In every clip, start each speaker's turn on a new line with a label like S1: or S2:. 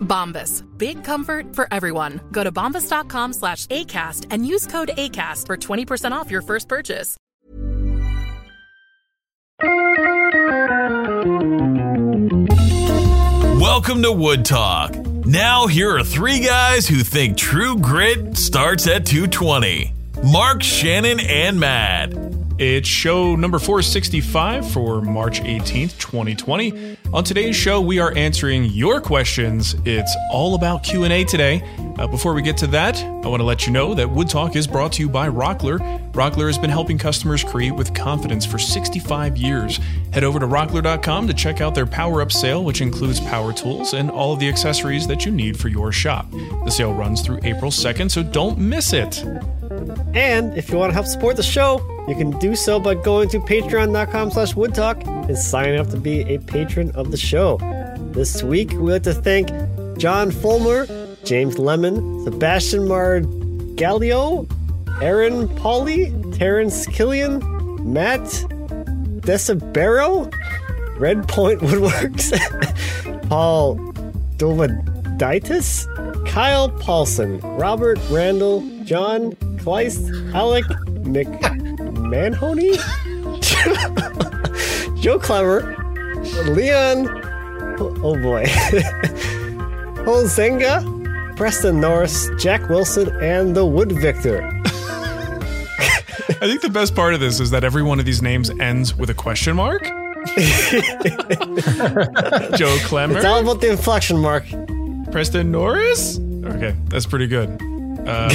S1: Bombas. Big comfort for everyone. Go to bombas.com slash ACAST and use code ACAST for 20% off your first purchase.
S2: Welcome to Wood Talk. Now, here are three guys who think true grit starts at 220 Mark, Shannon, and Matt.
S3: It's show number 465 for March 18th, 2020. On today's show, we are answering your questions. It's all about Q&A today. Uh, before we get to that, I want to let you know that Wood Talk is brought to you by Rockler. Rockler has been helping customers create with confidence for 65 years. Head over to rockler.com to check out their Power Up sale, which includes power tools and all of the accessories that you need for your shop. The sale runs through April 2nd, so don't miss it.
S4: And if you want to help support the show, you can do so by going to patreon.com slash woodtalk and signing up to be a patron of the show. This week, we'd like to thank John Fulmer, James Lemon, Sebastian Margalio, Aaron Pauly, Terrence Killian, Matt Decibero, Red Point Woodworks, Paul Dovaditis, Kyle Paulson, Robert Randall, John Kleist, Alec McManhoney, Joe Clever, Leon, oh boy, Holzenga, Preston Norris, Jack Wilson, and the Wood Victor.
S3: I think the best part of this is that every one of these names ends with a question mark. Joe Clemmer.
S4: It's all about the inflection mark.
S3: Preston Norris? Okay, that's pretty good. Uh,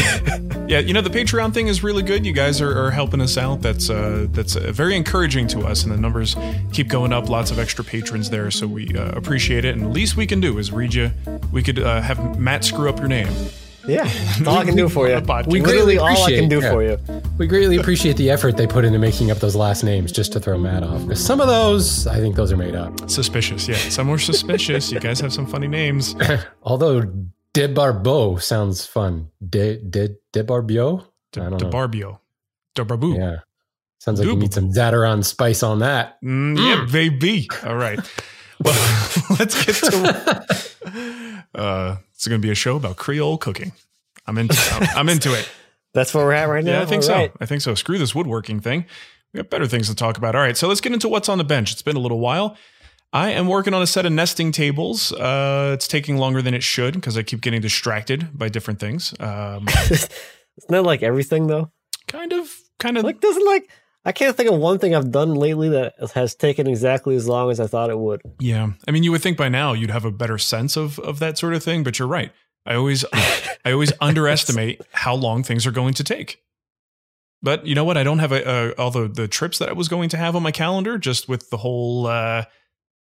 S3: yeah, you know the Patreon thing is really good. You guys are, are helping us out. That's uh, that's uh, very encouraging to us, and the numbers keep going up. Lots of extra patrons there, so we uh, appreciate it. And the least we can do is read you. We could uh, have Matt screw up your name.
S4: Yeah, all I can do for you.
S3: We
S4: Literally all I can do
S5: yeah.
S4: for you.
S5: We greatly appreciate the effort they put into making up those last names just to throw Matt off. Because some of those, I think those are made up.
S3: Suspicious, yeah. Some were suspicious. you guys have some funny names.
S5: Although Debarbeau sounds fun. De De Debarbio? I don't know.
S3: DeBarbio. DeBarbu.
S5: Yeah. Sounds like you need some Zatarain spice on that.
S3: Mm, yeah, baby. All right. Well, let's get to. Uh, it's going to be a show about Creole cooking. I'm into. I'm, I'm into it.
S4: That's where we're at right now.
S3: Yeah, I think
S4: All
S3: so.
S4: right.
S3: I think so. Screw this woodworking thing. We got better things to talk about. All right, so let's get into what's on the bench. It's been a little while. I am working on a set of nesting tables. Uh, it's taking longer than it should because I keep getting distracted by different things. Um,
S4: Isn't that like everything though?
S3: kind of, kind of
S4: Like doesn't like I can't think of one thing I've done lately that has taken exactly as long as I thought it would.
S3: Yeah. I mean, you would think by now you'd have a better sense of of that sort of thing, but you're right. I always I always underestimate how long things are going to take. But you know what? I don't have a, a, all the the trips that I was going to have on my calendar just with the whole uh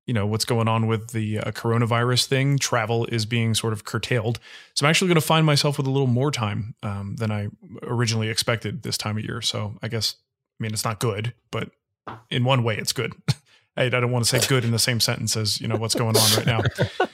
S3: you know what's going on with the uh, coronavirus thing. Travel is being sort of curtailed. So i'm actually going to find myself with a little more time um, than i originally expected this time of year. So i guess i mean it's not good but in one way it's good. I, I don't want to say good in the same sentence as you know what's going on right now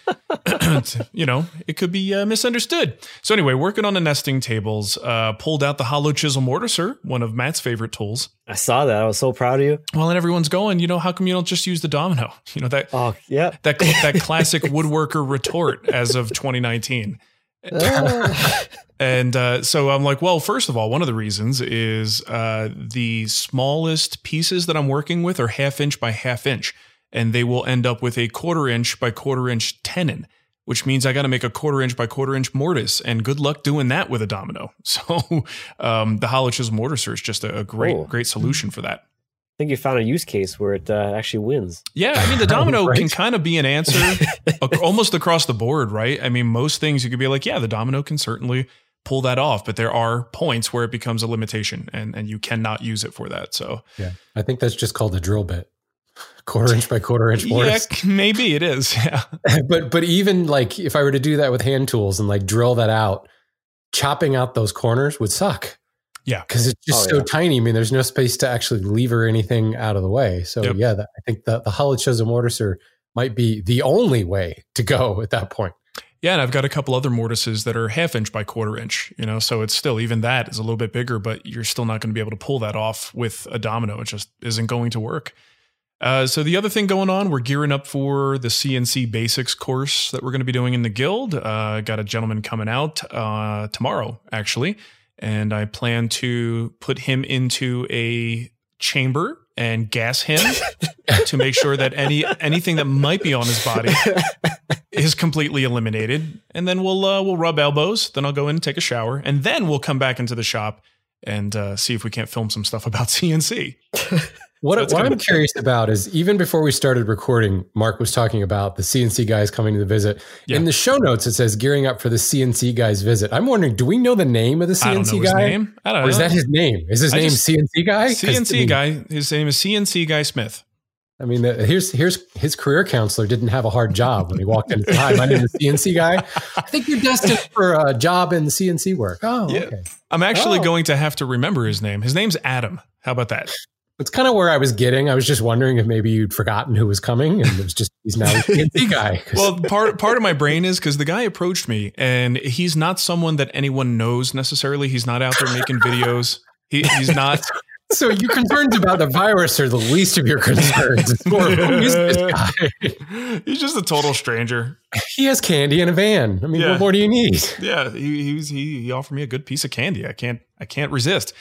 S3: you know, it could be uh, misunderstood. So anyway, working on the nesting tables, uh, pulled out the hollow chisel mortiser, one of Matt's favorite tools.
S4: I saw that. I was so proud of you.
S3: Well, and everyone's going, you know, how come you don't just use the domino? You know that
S4: Oh, yeah.
S3: that that classic woodworker retort as of 2019. And uh, so I'm like, well, first of all, one of the reasons is uh, the smallest pieces that I'm working with are half inch by half inch, and they will end up with a quarter inch by quarter inch tenon, which means I got to make a quarter inch by quarter inch mortise, and good luck doing that with a domino. So um, the hollow chisel mortiser is just a, a great,
S4: Cool.
S3: great solution for that.
S4: I think you found a use case where it uh, actually wins.
S3: Yeah, I mean the domino
S5: Right.
S3: can kind of be an answer ac- almost across the board, right? I mean most things you could be like, yeah, the domino can certainly pull that off, but there are points where it becomes a limitation and and you cannot use it for that. So
S5: Yeah. I think that's just called a drill bit. Quarter inch by quarter inch mortise.
S3: yeah, maybe it is. Yeah.
S5: but but even like if I were to do that with hand tools and like drill that out, chopping out those corners would suck.
S3: Yeah.
S5: Because it's just
S4: Oh,
S5: so
S4: yeah.
S5: tiny. I mean, there's no space to actually lever anything out of the way. So
S3: Yep.
S5: yeah, that, I think the, the hollow chisel mortiser might be the only way to go at that point.
S3: Yeah, and I've got a couple other mortises that are half inch by quarter inch, you know, so it's still even that is a little bit bigger, but you're still not going to be able to pull that off with a domino. It just isn't going to work. Uh, so the other thing going on, we're gearing up for the CNC basics course that we're going to be doing in the guild. Uh, got a gentleman coming out uh, tomorrow, actually, and I plan to put him into a chamber and gas him to make sure that any anything that might be on his body is completely eliminated, and then we'll uh, we'll rub elbows. Then I'll go in and take a shower, and then we'll come back into the shop and uh, see if we can't film some stuff about CNC.
S5: What,
S3: So
S5: what I'm curious about is even before we started recording, Mark was talking about the CNC guys coming to the visit.
S3: Yeah.
S5: In the show notes, it says gearing up for the CNC guys visit. I'm wondering, do we know the name of the
S3: I don't
S5: CNC
S3: know his
S5: guy?
S3: name. I don't
S5: Or is that his name? Is his
S3: I
S5: name
S3: just-
S5: CNC guy? 'Cause, I
S3: CNC
S5: mean-
S3: guy? His name is CNC Guy Smith.
S5: I mean, the, here's here's his career counselor didn't have a hard job when he walked in. Hi, my name is CNC guy. I think you're destined for a job in CNC work. Oh,
S3: Yeah.
S5: okay.
S3: I'm actually
S5: Oh.
S3: going to have to remember his name. His name's Adam. How about that?
S5: It's kind of where I was getting. I was just wondering if maybe you'd forgotten who was coming, and it was just he's now a guy.
S3: Well, part part of my brain is because the guy approached me, and he's not someone that anyone knows necessarily. He's not out there making videos. He, he's not.
S5: So your concerns about the virus are the least of your concerns. It's more, who is this guy?
S3: He's just a total stranger.
S5: He has candy in a van. I mean,
S3: Yeah.
S5: what more do you need?
S3: Yeah, he he, was, he he offered me a good piece of candy. I can't I can't resist.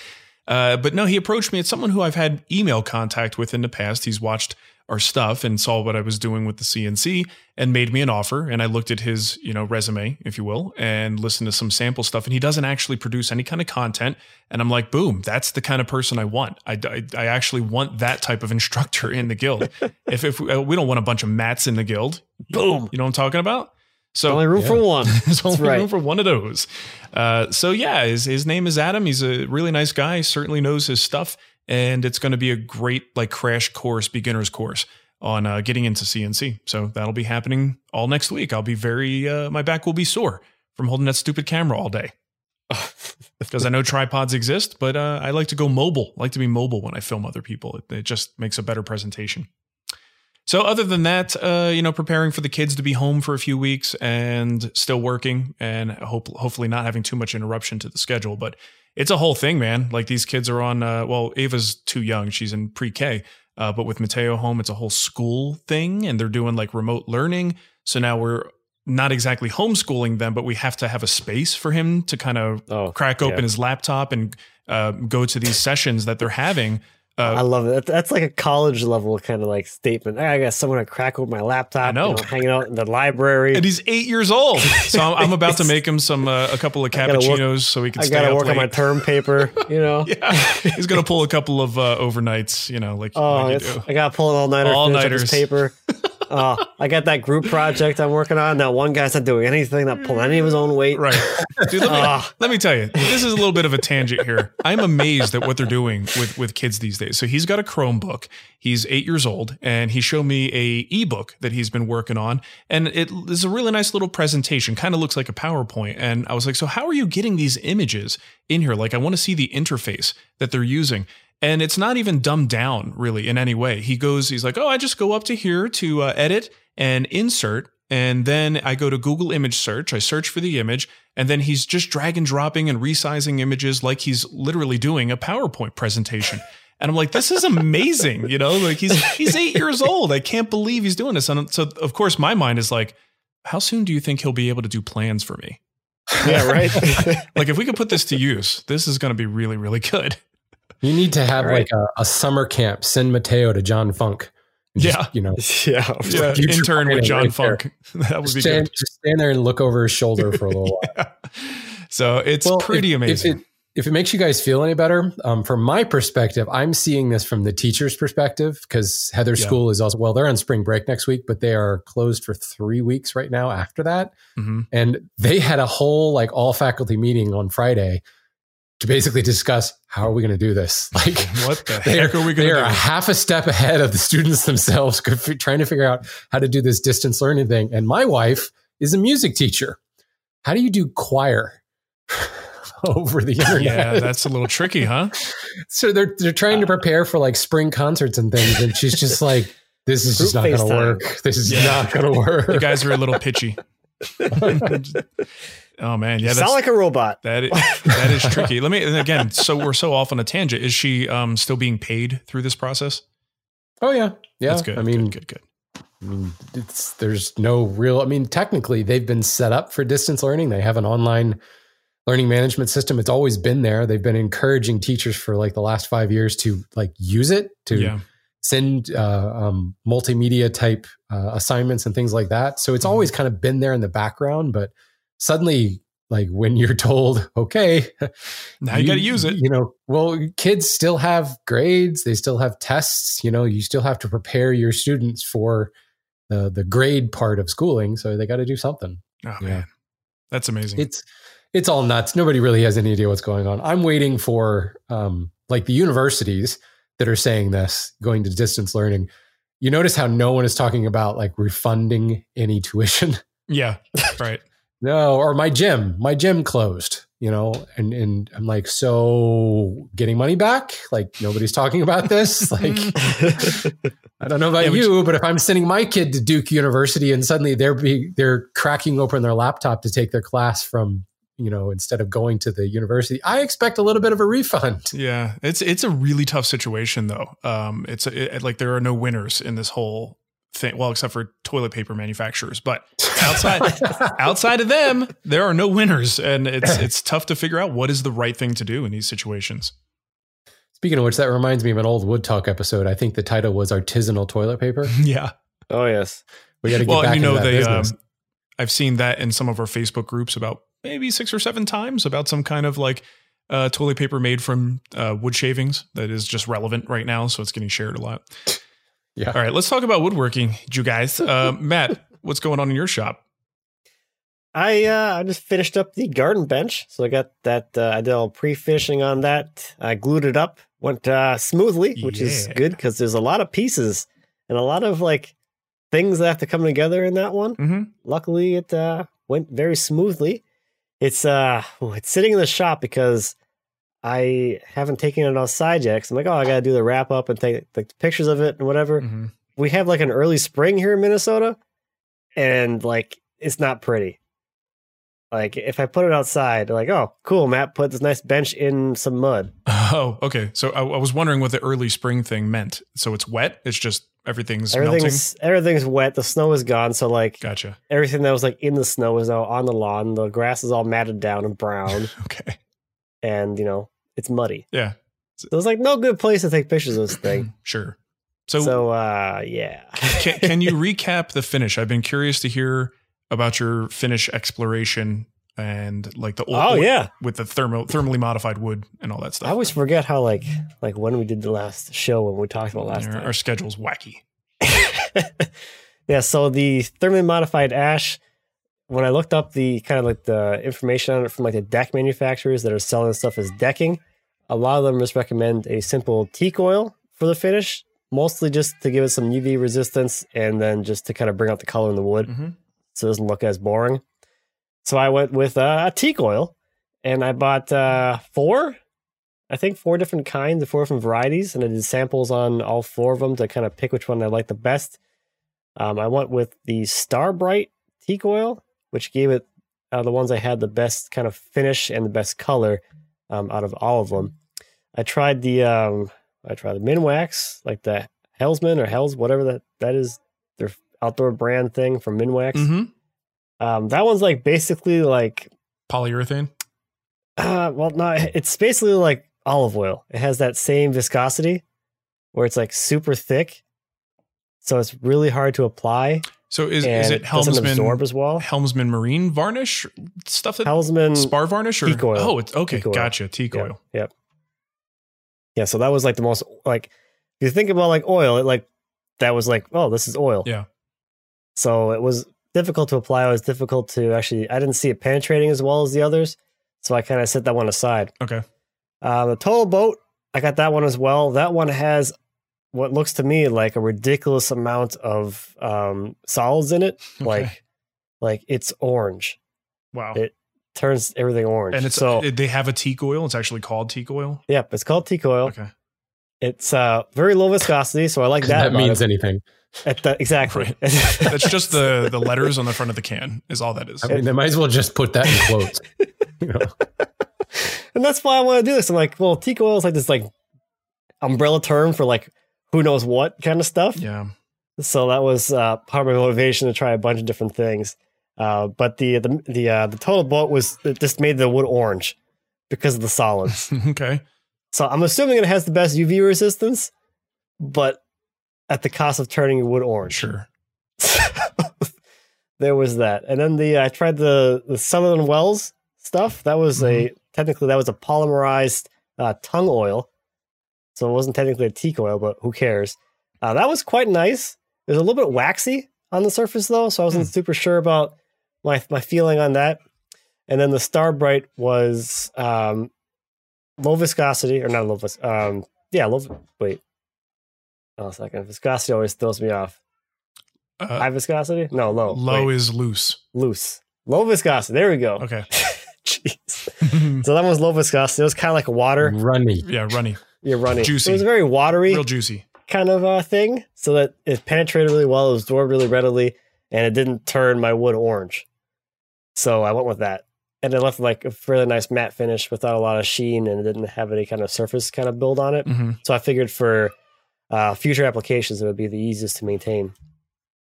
S3: Uh, but no, he approached me. It's someone who I've had email contact with in the past. He's watched our stuff and saw what I was doing with the CNC and made me an offer. And I looked at his you know resume, if you will, and listened to some sample stuff. And he doesn't actually produce any kind of content. And I'm like, boom, that's the kind of person I want. I, I, I actually want that type of instructor in the guild. if if we, uh, we don't want a bunch of mats in the guild,
S4: Boom.
S3: you know what I'm talking about? So
S4: Only room
S5: Yeah.
S4: for one.
S3: there's only
S4: right.
S3: room for one of those. Uh, so yeah, his his name is Adam. He's a really nice guy. Certainly knows his stuff, and it's going to be a great like crash course, beginner's course on uh, getting into CNC. So that'll be happening all next week. I'll be very uh, my back will be sore from holding that stupid camera all day. Because I know tripods exist, but uh, I like to go mobile. I like to be mobile when I film other people. It, it just makes a better presentation. So other than that, uh, you know, preparing for the kids to be home for a few weeks and still working and hope hopefully not having too much interruption to the schedule. But it's a whole thing, man. Like these kids are on. Uh, well, Ava's too young; she's in pre-K. Uh, but with Mateo home, it's a whole school thing, and they're doing like remote learning. So now we're not exactly homeschooling them, but we have to have a space for him to kind of
S4: Oh,
S3: crack open
S4: yeah.
S3: his laptop and uh, go to these sessions that they're having.
S4: I
S3: Uh,
S4: love it. That's, that's like a college level kind of like statement. I got someone to crack open my laptop.
S3: I know.
S4: you hanging out in the library.
S3: and he's eight years old, so I'm, I'm about to make him some uh, a couple of
S4: I gotta work-
S3: cappuccinos so he can
S4: I
S3: stay
S4: got to
S3: up
S4: work on my term paper. You know.
S3: yeah, he's gonna pull a couple of uh, overnights, you know, like,
S4: Oh,
S3: like you.
S4: I got to pull an all nighter. All
S3: All-nighters.
S4: Paper. Oh, I got that group project I'm working on. That one guy's not doing anything, not pulling any of his own weight.
S3: Right, dude. Let me,
S4: Ah.
S3: let me tell you, this is a little bit of a tangent here. I'm amazed at what they're doing with with kids these days. So he's got a Chromebook. He's eight years old, and he showed me a ebook that he's been working on, and it is a really nice little presentation. Kind of looks like a PowerPoint. And I was like, so how are you getting these images in here? Like, I want to see the interface that they're using. And it's not even dumbed down really in any way. He goes, he's like, oh, I just go up to here to uh, edit and insert And then I go to Google image search. I search for the image, and then he's just drag and dropping and resizing images like he's literally doing a PowerPoint presentation. And I'm like, this is amazing. You know, like he's he's eight years old. I can't believe he's doing this. And so of course my mind is like, how soon do you think he'll be able to do plans for me?
S4: Yeah, right.
S3: like if we could put this to use, this is going to be really, really good.
S5: You need to have
S4: Right.
S5: like a, a summer camp. Send Mateo to John Funk. Just,
S3: Yeah.
S5: you know,
S4: yeah.
S3: Yeah,
S5: future
S3: intern with John
S5: right there.
S3: Funk. That would be
S5: stand,
S3: good.
S5: just stand there and look over his shoulder for a little while.
S3: So it's
S5: Well,
S3: pretty
S5: if-
S3: amazing.
S5: If it, if it makes you guys feel any better, um, from my perspective, I'm seeing this from the teacher's perspective because Heather's
S3: Yeah.
S5: school is also, well, they're on spring break next week, but they are closed for three weeks right now after that.
S3: Mhm.
S5: And they had a whole like all faculty meeting on Friday to basically discuss how are we going to do this? Like,
S3: What the heck are we going to do?
S5: they
S3: going
S5: are
S3: to
S5: a
S3: do?
S5: half a step ahead of the students themselves, trying to figure out how to do this distance learning thing. And my wife is a music teacher. How do you do choir over the internet?
S3: Yeah, that's a little tricky, huh?
S5: so they're they're trying to uh. prepare for like spring concerts and things, and she's just like, "This is just not going to work. This is
S3: Yeah.
S5: not going to work."
S3: You guys are a little pitchy. Oh man, yeah,
S4: Sound
S3: that's
S4: like a robot.
S3: that is, that is tricky. Let me and again. So we're so off on a tangent. Is she um still being paid through this process?
S5: oh yeah, yeah.
S3: That's good.
S5: I mean,
S3: good, good, good.
S5: I mean, it's there's no real. I mean, technically, they've been set up for distance learning. They have an online learning management system. It's always been there. They've been encouraging teachers for like the last five years to like use it to
S3: Yeah,
S5: send uh, um, multimedia type uh, assignments and things like that. So it's
S3: Mhm.
S5: always kind of been there in the background, but suddenly, like when you're told, okay,
S3: now you, got to use it.
S5: You know, well, kids still have grades, they still have tests. You know, you still have to prepare your students for the the grade part of schooling, so they got to do something.
S3: Oh
S5: Yeah.
S3: man, that's amazing.
S5: It's it's all nuts. Nobody really has any idea what's going on. I'm waiting for um, like the universities that are saying this, going to distance learning. You notice how no one is talking about like refunding any tuition.
S3: yeah, right.
S5: No, or my gym, my gym closed. You know, and and I'm like, so getting money back? Like nobody's talking about this. Like I don't know about
S3: Yeah,
S5: you, but if I'm sending my kid to Duke University and suddenly they're be, they're cracking open their laptop to take their class from you know instead of going to the university, I expect a little bit of a refund.
S3: Yeah, it's it's a really tough situation though. Um, it's it, like there are no winners in this whole thing. Well, except for toilet paper manufacturers, but outside outside of them, there are no winners, and it's it's tough to figure out what is the right thing to do in these situations.
S5: Speaking of which, that reminds me of an old Wood Talk episode. I think the title was "Artisanal Toilet Paper."
S3: Yeah.
S4: Oh yes.
S5: We got to get
S3: Well,
S5: back
S3: you know
S5: into that
S3: they. Um. I've seen that in some of our Facebook groups about maybe six or seven times about some kind of like uh, toilet paper made from uh, wood shavings that is just relevant right now, so it's getting shared a lot.
S5: Yeah.
S3: All right, let's talk about woodworking, you guys. Uh, Matt, what's going on in your shop?
S4: I uh, I just finished up the garden bench, so I got that. Uh, I did all pre-finishing on that. I glued it up, went uh, smoothly, which is good because there's a lot of pieces and a lot of like things that have to come together in that one.
S3: Mm-hmm.
S4: Luckily, it uh, went very smoothly. It's uh, oh, it's sitting in the shop because I haven't taken it outside yet. Cause I'm like, oh, I gotta do the wrap up and take like pictures of it and whatever.
S3: Mm-hmm.
S4: We have like an early spring here in Minnesota, and like it's not pretty. Like if I put it outside, like, oh, cool, Matt put this nice bench in some mud.
S3: Oh, okay. So I, I was wondering what the early spring thing meant. So it's wet. It's just everything's, melting.
S4: Everything's everything's wet. The snow is gone. So like
S3: Gotcha.
S4: everything that was like in the snow is now on the lawn. The grass is all matted down and brown,
S3: Okay.
S4: And you know it's muddy.
S3: Yeah.
S4: So there's like no good place to take pictures of this thing.
S3: Sure. So,
S4: So, uh, yeah.
S3: can, can you recap the finish? I've been curious to hear about your finish exploration and like the
S4: oh yeah.
S3: with the thermo thermally modified wood and all that stuff.
S4: I always forget how like like when we did the last show when we talked about last
S3: our,
S4: time.
S3: our schedule's wacky.
S4: yeah, so the thermally modified ash, when I looked up the kind of like the information on it from like the deck manufacturers that are selling stuff as decking, a lot of them just recommend a simple teak oil for the finish, mostly just to give it some UV resistance and then just to kind of bring out the color in the wood
S3: Mhm.
S4: so it doesn't look as boring. So I went with uh, a teak oil and I bought uh, four, I think four different kinds, four different varieties, and I did samples on all four of them to kind of pick which one I like the best. Um, I went with the Star Bright teak oil, which gave it uh, the ones I had the best kind of finish and the best color um, out of all of them. I tried the um, I tried the Minwax, like the Hellsman or Hells, whatever that that is, their outdoor brand thing from Minwax.
S3: Mm-hmm.
S4: Um, that one's like basically like
S3: Polyurethane.
S4: uh, well, no, it's basically like olive oil. It has that same viscosity where it's like super thick, so it's really hard to apply.
S3: So is, is it Helmsman
S4: absorb as well?
S3: Helmsman marine varnish stuff that
S4: Helmsman
S3: spar varnish or
S4: teak oil.
S3: oh it's okay
S4: Teak
S3: gotcha teak oil
S4: Yep. Yeah, so that was like the most like if you think about like oil, it like that was like, oh, this is oil.
S3: Yeah.
S4: So it was difficult to apply. It was difficult to actually I didn't see it penetrating as well as the others. So I kind of set that one aside.
S3: okay
S4: Uh, the total boat, I got that one as well. That one has what looks to me like a ridiculous amount of um, solids in it.
S3: Okay.
S4: Like, like it's orange.
S3: wow
S4: It turns everything orange.
S3: and it's
S4: so
S3: they have a teak oil it's actually called teak oil
S4: yep, it's called teak oil.
S3: okay
S4: It's uh, very low viscosity, so I like that.
S5: that means
S4: it.
S5: anything.
S4: At the- exactly.
S3: Right. that's just the the letters on the front of the can is all that is
S5: I mean, they might as well just put that in quotes. You know?
S4: and that's why I want to do this. I'm like, well, teak oil is like this like umbrella term for like who knows what kind of stuff.
S3: yeah
S4: So that was uh, part of my motivation to try a bunch of different things. Uh, but the the the uh, the total boat was it just made the wood orange because of the solids.
S3: okay
S4: so I'm assuming it has the best UV resistance, but at the cost of turning wood orange.
S3: sure
S4: there was that, and then the I tried the the Sutherland Welles stuff. That was a technically that was a polymerized uh, tung oil, so it wasn't technically a teak oil, but who cares? Uh, that was quite nice. It was a little bit waxy on the surface though, so I wasn't super sure about my my feeling on that. And then the Starbright was um, low viscosity, or not low vis- um, yeah, low. Wait, oh, a second. Viscosity always throws me off.
S3: uh,
S4: High viscosity? No, low.
S3: low
S4: Wait,
S3: is loose
S4: loose. Low viscosity. There we go.
S3: okay
S4: Jeez. so that was low viscosity. It was kind of like water.
S5: Runny.
S3: yeah runny
S4: You're running.
S3: Juicy.
S4: It was a very watery
S3: real juicy
S4: kind of uh, thing, so that it penetrated really well. It was absorbed really readily, and it didn't turn my wood orange. So I went with that, and it left like a really nice matte finish without a lot of sheen, and it didn't have any kind of surface kind of build on it.
S3: hmm
S4: So I figured for uh, future applications, it would be the easiest to maintain.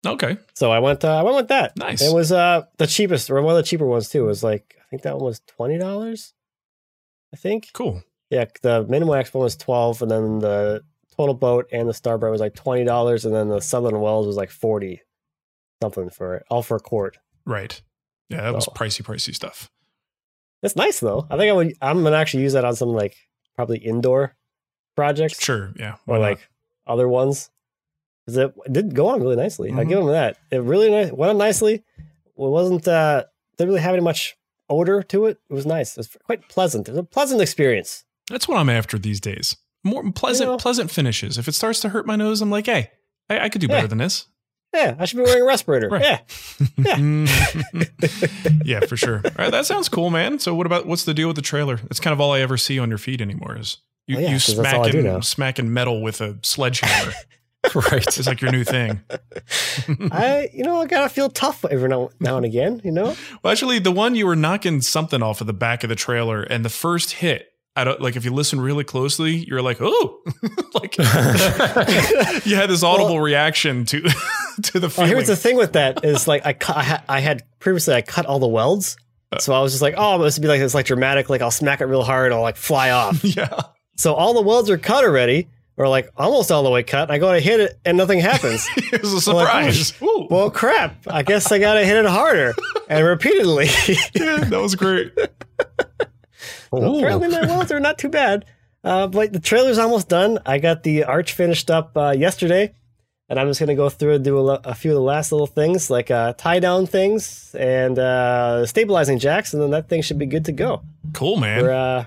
S3: okay
S4: So I went. Uh, I went with that.
S3: Nice.
S4: It was uh the cheapest, or one of the cheaper ones too. It was like I think that one was twenty dollars. I think.
S3: cool
S4: Yeah, the minimum one was twelve, and then the Total Boat and the Starbright was like twenty dollars, and then the Sutherland Welles was like forty something for it, all for a quart.
S3: right yeah that was pricey pricey stuff
S4: It's nice though. I think I would. I'm gonna actually use that on some like probably indoor projects
S3: sure yeah
S4: or
S3: why not?
S4: like other ones. 'Cause it did go on really nicely. I
S3: Mhm.
S4: give them that. It really nice, went on nicely. It wasn't uh didn't really have any much odor to it. It was nice. It was quite pleasant. It was a pleasant experience.
S3: That's what I'm after these days. More pleasant,
S4: You know.
S3: pleasant finishes. If it starts to hurt my nose, I'm like, hey, I, I could do better
S4: Yeah.
S3: than this.
S4: Yeah, I should be wearing a respirator.
S3: Right.
S4: Yeah.
S3: yeah, for sure. All right, that sounds cool, man. So, what about what's the deal with the trailer? That's kind of all I ever see on your feed anymore. Is you,
S4: Oh, yeah,
S3: you
S4: 'cause that's all I do now.
S3: smacking smacking metal with a sledgehammer?
S5: right.
S3: it's like your new thing.
S4: I you know, I gotta feel tough every now, now and again, you know?
S3: Well, actually, the one you were knocking something off of the back of the trailer, and the first hit. I don't like if you listen really closely, you're like, oh, like you had this audible reaction to to the
S4: Well, here's the thing with that is like I cut, I, ha- I had previously I cut all the welds, uh. so I was just like, oh, this would be like this like dramatic, like I'll smack it real hard, I'll like fly off.
S3: yeah,
S4: so all the welds are cut already, or like almost all the way cut. I go to hit it, and nothing happens.
S3: it was a
S4: I'm like, oh,
S3: surprise.
S4: Well, crap. I guess I gotta hit it harder and repeatedly.
S3: yeah, that was great.
S4: So apparently my welds are not too bad. Uh, but the trailer's almost done. I got the arch finished up uh, yesterday, and I'm just gonna go through and do a, lo- a few of the last little things, like uh, tie down things and uh, stabilizing jacks, and then that thing should be good to go
S3: Cool, man.
S4: for uh,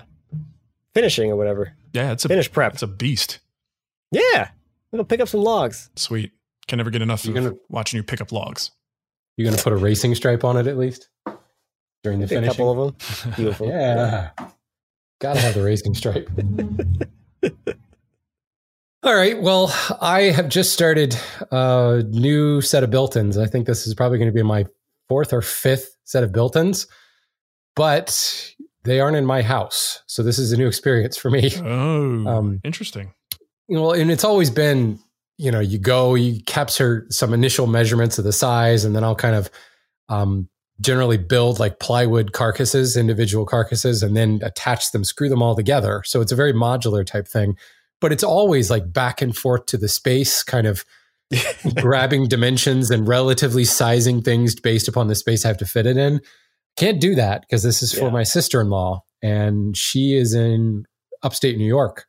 S4: finishing or whatever.
S3: yeah, it's a
S4: Finish prep.
S3: It's a beast.
S4: Yeah, I'm gonna pick up some logs.
S3: Sweet. Can never get enough
S5: You're
S3: of
S5: gonna-
S3: watching you pick up logs.
S5: You're gonna put a racing stripe on it at least during the
S4: A couple of them. Beautiful.
S5: Yeah. Gotta have the racing stripe. All right. Well, I have just started a new set of built ins. I think this is probably going to be my fourth or fifth set of built-ins, but they aren't in my house. So this is a new experience for me.
S3: Oh, um, interesting.
S5: You know, and it's always been, you know, you go, you capture some initial measurements of the size, and then I'll kind of um, generally build like plywood carcasses, individual carcasses, and then attach them, screw them all together. So it's a very modular type thing, but it's always like back and forth to the space, kind of grabbing dimensions and relatively sizing things based upon the space I have to fit it in. Can't do that because this is for yeah. my sister in law, and she is in upstate New York.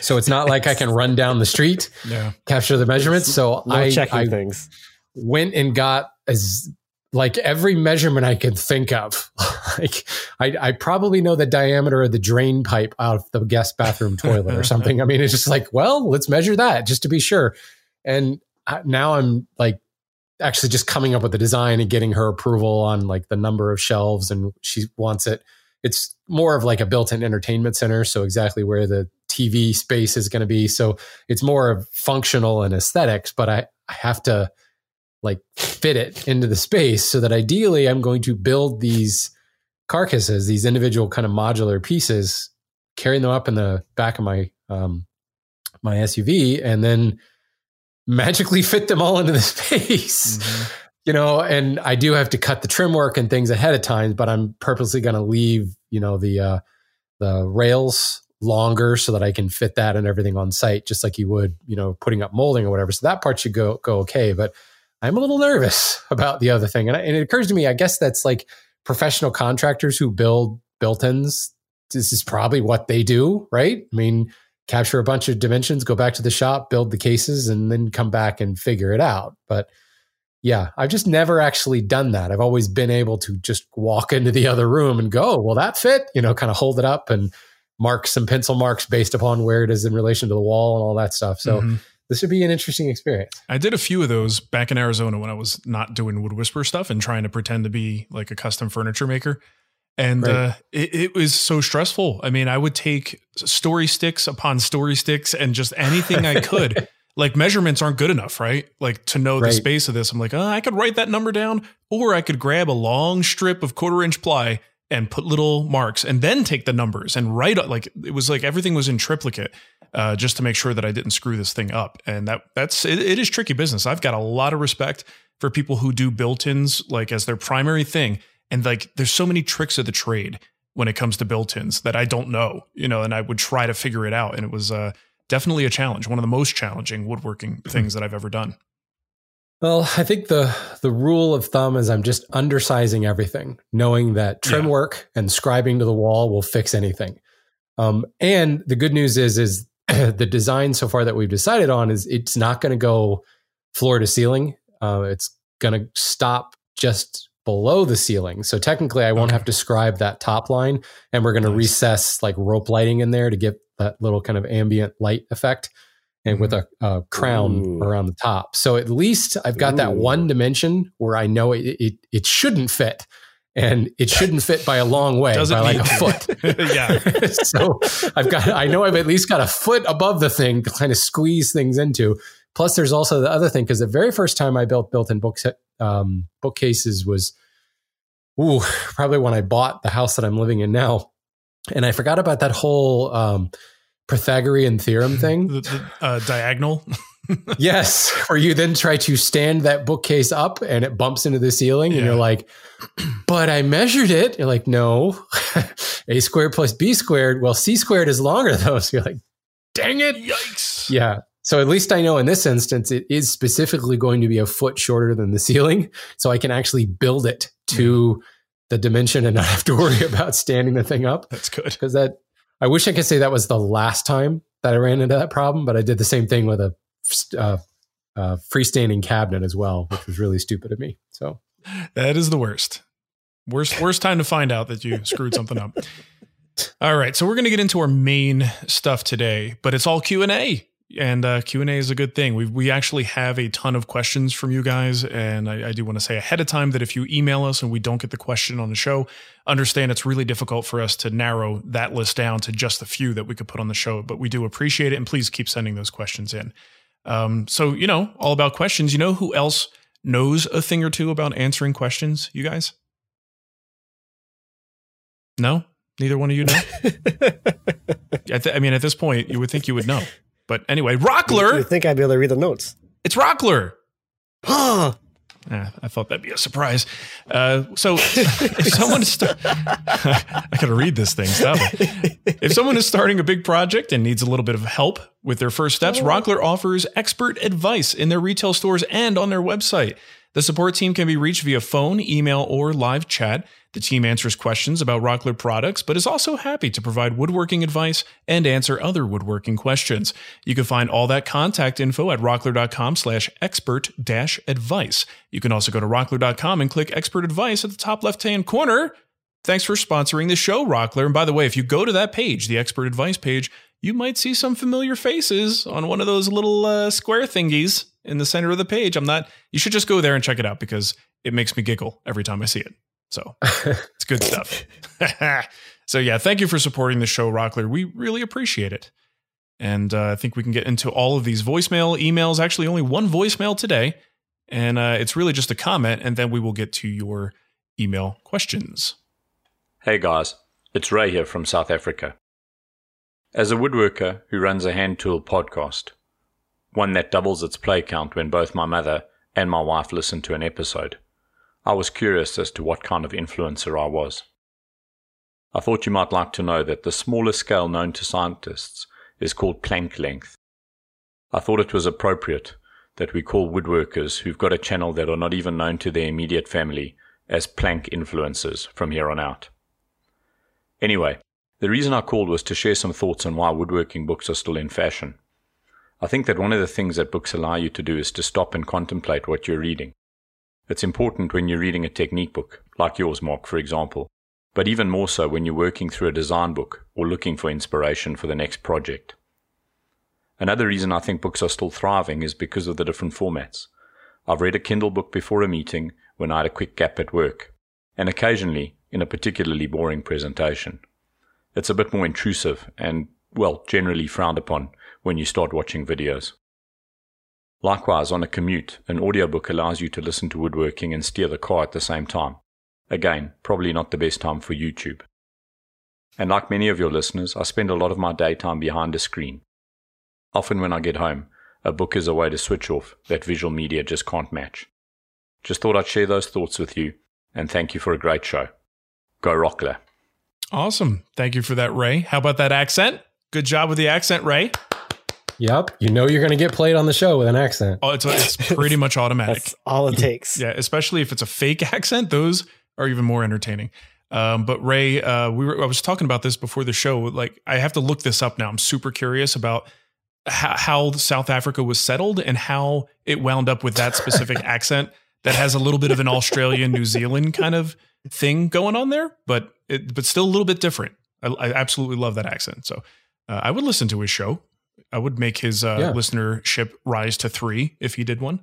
S5: So it's not like I can run down the street, yeah. capture the measurements. So
S4: no
S5: I,
S4: checking
S5: I
S4: things.
S5: went and got as like every measurement I could think of. like I, I, probably know the diameter of the drain pipe out of the guest bathroom toilet or something. I mean, it's just like, well, let's measure that just to be sure. And now I'm like actually just coming up with the design and getting her approval on like the number of shelves and she wants it. It's more of like a built-in entertainment center, so exactly where the TV space is going to be. So it's more of functional and aesthetics, but I, I have to like fit it into the space so that ideally I'm going to build these carcasses, these individual kind of modular pieces, carrying them up in the back of my um, my SUV, and then magically fit them all into the space. Mm-hmm. You know, and I do have to cut the trim work and things ahead of time, but I'm purposely going to leave, you know, the uh, the rails longer so that I can fit that and everything on site, just like you would, you know, putting up molding or whatever. So that part should go go okay. But I'm a little nervous about the other thing, and, I, and it occurs to me, I guess that's like professional contractors who build built-ins. This is probably what they do, right? I mean, capture a bunch of dimensions, go back to the shop, build the cases, and then come back and figure it out. But yeah, I've just never actually done that. I've always been able to just walk into the other room and go, well, that fit, you know, kind of hold it up and mark some pencil marks based upon where it is in relation to the wall and all that stuff. So mm-hmm. This would be an interesting experience.
S3: I did a few of those back in Arizona when I was not doing wood whisper stuff and trying to pretend to be like a custom furniture maker and right. uh, it, it, was so stressful. I mean, I would take story sticks upon story sticks and just anything I could. like measurements aren't good enough, right? Like to know right. the space of this. I'm like, oh, I could write that number down, or I could grab a long strip of quarter inch ply and put little marks, and then take the numbers and write. Like it was like everything was in triplicate, uh, just to make sure that I didn't screw this thing up. And that that's it, it is tricky business. I've got a lot of respect for people who do built-ins like as their primary thing and like, there's so many tricks of the trade when it comes to built-ins that I don't know, you know, and I would try to figure it out. And it was uh, definitely a challenge, one of the most challenging woodworking things that I've ever done.
S5: Well, I think the the rule of thumb is I'm just undersizing everything, knowing that trim yeah. work and scribing to the wall will fix anything. Um, and the good news is is the design so far that we've decided on is it's not going to go floor to ceiling. Uh, it's going to stop just below the ceiling. So technically, I won't okay. have to scribe that top line, and we're going to recess like rope lighting in there to get that little kind of ambient light effect, and with a, a crown Ooh. around the top. So at least I've got Ooh. that one dimension where I know it, it, it shouldn't fit. And it shouldn't fit by a long way, Doesn't by like a foot.
S3: yeah.
S5: so I've got, I know I've at least got a foot above the thing to kind of squeeze things into. Plus, there's also the other thing because the very first time I built built-in books um, bookcases was, ooh, probably when I bought the house that I'm living in now, and I forgot about that whole um, Pythagorean theorem thing.
S3: the, the uh, diagonal.
S5: Yes, where you then try to stand that bookcase up and it bumps into the ceiling, yeah. and you're like, "But I measured it." You're like, "No, a squared plus b squared. Well, c squared is longer though." So you're like, "Dang it!"
S3: Yikes!
S5: Yeah, so at least I know in this instance, it is specifically going to be a foot shorter than the ceiling. So I can actually build it to the dimension and not have to worry about standing the thing up.
S3: That's good.
S5: Because that, I wish I could say that was the last time that I ran into that problem, but I did the same thing with a uh, uh, freestanding cabinet as well, which was really stupid of me. So
S3: that is the worst. Worst, worst time to find out that you screwed something up. All right, so we're going to get into our main stuff today, but it's all Q and A and uh, q&a is a good thing we, we actually have a ton of questions from you guys and I, I do want to say ahead of time that if you email us and we don't get the question on the show understand it's really difficult for us to narrow that list down to just the few that we could put on the show but we do appreciate it and please keep sending those questions in um, so you know all about questions you know who else knows a thing or two about answering questions, you guys? No? Neither one of you know? I, mean, at this point, you would think you would know. But anyway, Rockler.
S4: You think I'd be able to read the notes?
S3: It's Rockler.
S4: Ah,
S3: Eh, I thought that'd be a surprise. Uh, so, if someone is, sta- I gotta read this thing. Stop it. If someone is starting a big project and needs a little bit of help with their first steps, Rockler offers expert advice in their retail stores and on their website. The support team can be reached via phone, email, or live chat. The team answers questions about Rockler products, but is also happy to provide woodworking advice and answer other woodworking questions. You can find all that contact info at rockler.com slash expert dash advice. You can also go to rockler.com and click expert advice at the top left hand corner. Thanks for sponsoring the show, Rockler. And by the way, if you go to that page, the expert advice page, you might see some familiar faces on one of those little uh, square thingies in the center of the page. I'm not, you should just go there and check it out because it makes me giggle every time I see it. So it's good stuff. so yeah, thank you for supporting the show, Rockler. We really appreciate it. And uh, I think we can get into all of these voicemail, emails. Actually, only one voicemail today. And uh, it's really just a comment. And then we will get to your email questions.
S6: Hey guys, it's Ray here from South Africa. As a woodworker who runs a hand tool podcast, one that doubles its play count when both my mother and my wife listen to an episode, I was curious as to what kind of influencer I was. I thought you might like to know that the smallest scale known to scientists is called Planck length. I thought it was appropriate that we call woodworkers who've got a channel that are not even known to their immediate family as Planck influencers from here on out. Anyway, the reason I called was to share some thoughts on why woodworking books are still in fashion. I think that one of the things that books allow you to do is to stop and contemplate what you're reading. It's important when you're reading a technique book, like yours, Mark, for example, but even more so when you're working through a design book or looking for inspiration for the next project. Another reason I think books are still thriving is because of the different formats. I've read a Kindle book before a meeting when I had a quick gap at work, and occasionally in a particularly boring presentation. It's a bit more intrusive and, well, generally frowned upon when you start watching videos. Likewise, on a commute, an audiobook allows you to listen to woodworking and steer the car at the same time. Again, probably not the best time for YouTube. And like many of your listeners, I spend a lot of my daytime behind a screen. Often when I get home, a book is a way to switch off that visual media just can't match. Just thought I'd share those thoughts with you, and thank you for a great show. Go Rockler.
S3: Awesome. Thank you for that, Ray. How about that accent? Good job with the accent, Ray.
S5: Yep. You know you're going to get played on the show with an accent.
S3: Oh, it's, it's pretty much automatic.
S4: That's all it takes.
S3: Yeah, especially if it's a fake accent, those are even more entertaining. Um, but Ray, uh, we were, I was talking about this before the show. Like, I have to look this up now. I'm super curious about how, how South Africa was settled and how it wound up with that specific accent that has a little bit of an Australian, New Zealand kind of thing going on there, but it, but still a little bit different. I, I absolutely love that accent. So uh, I would listen to his show. I would make his uh,
S5: Yeah.
S3: listenership rise to three if he did one.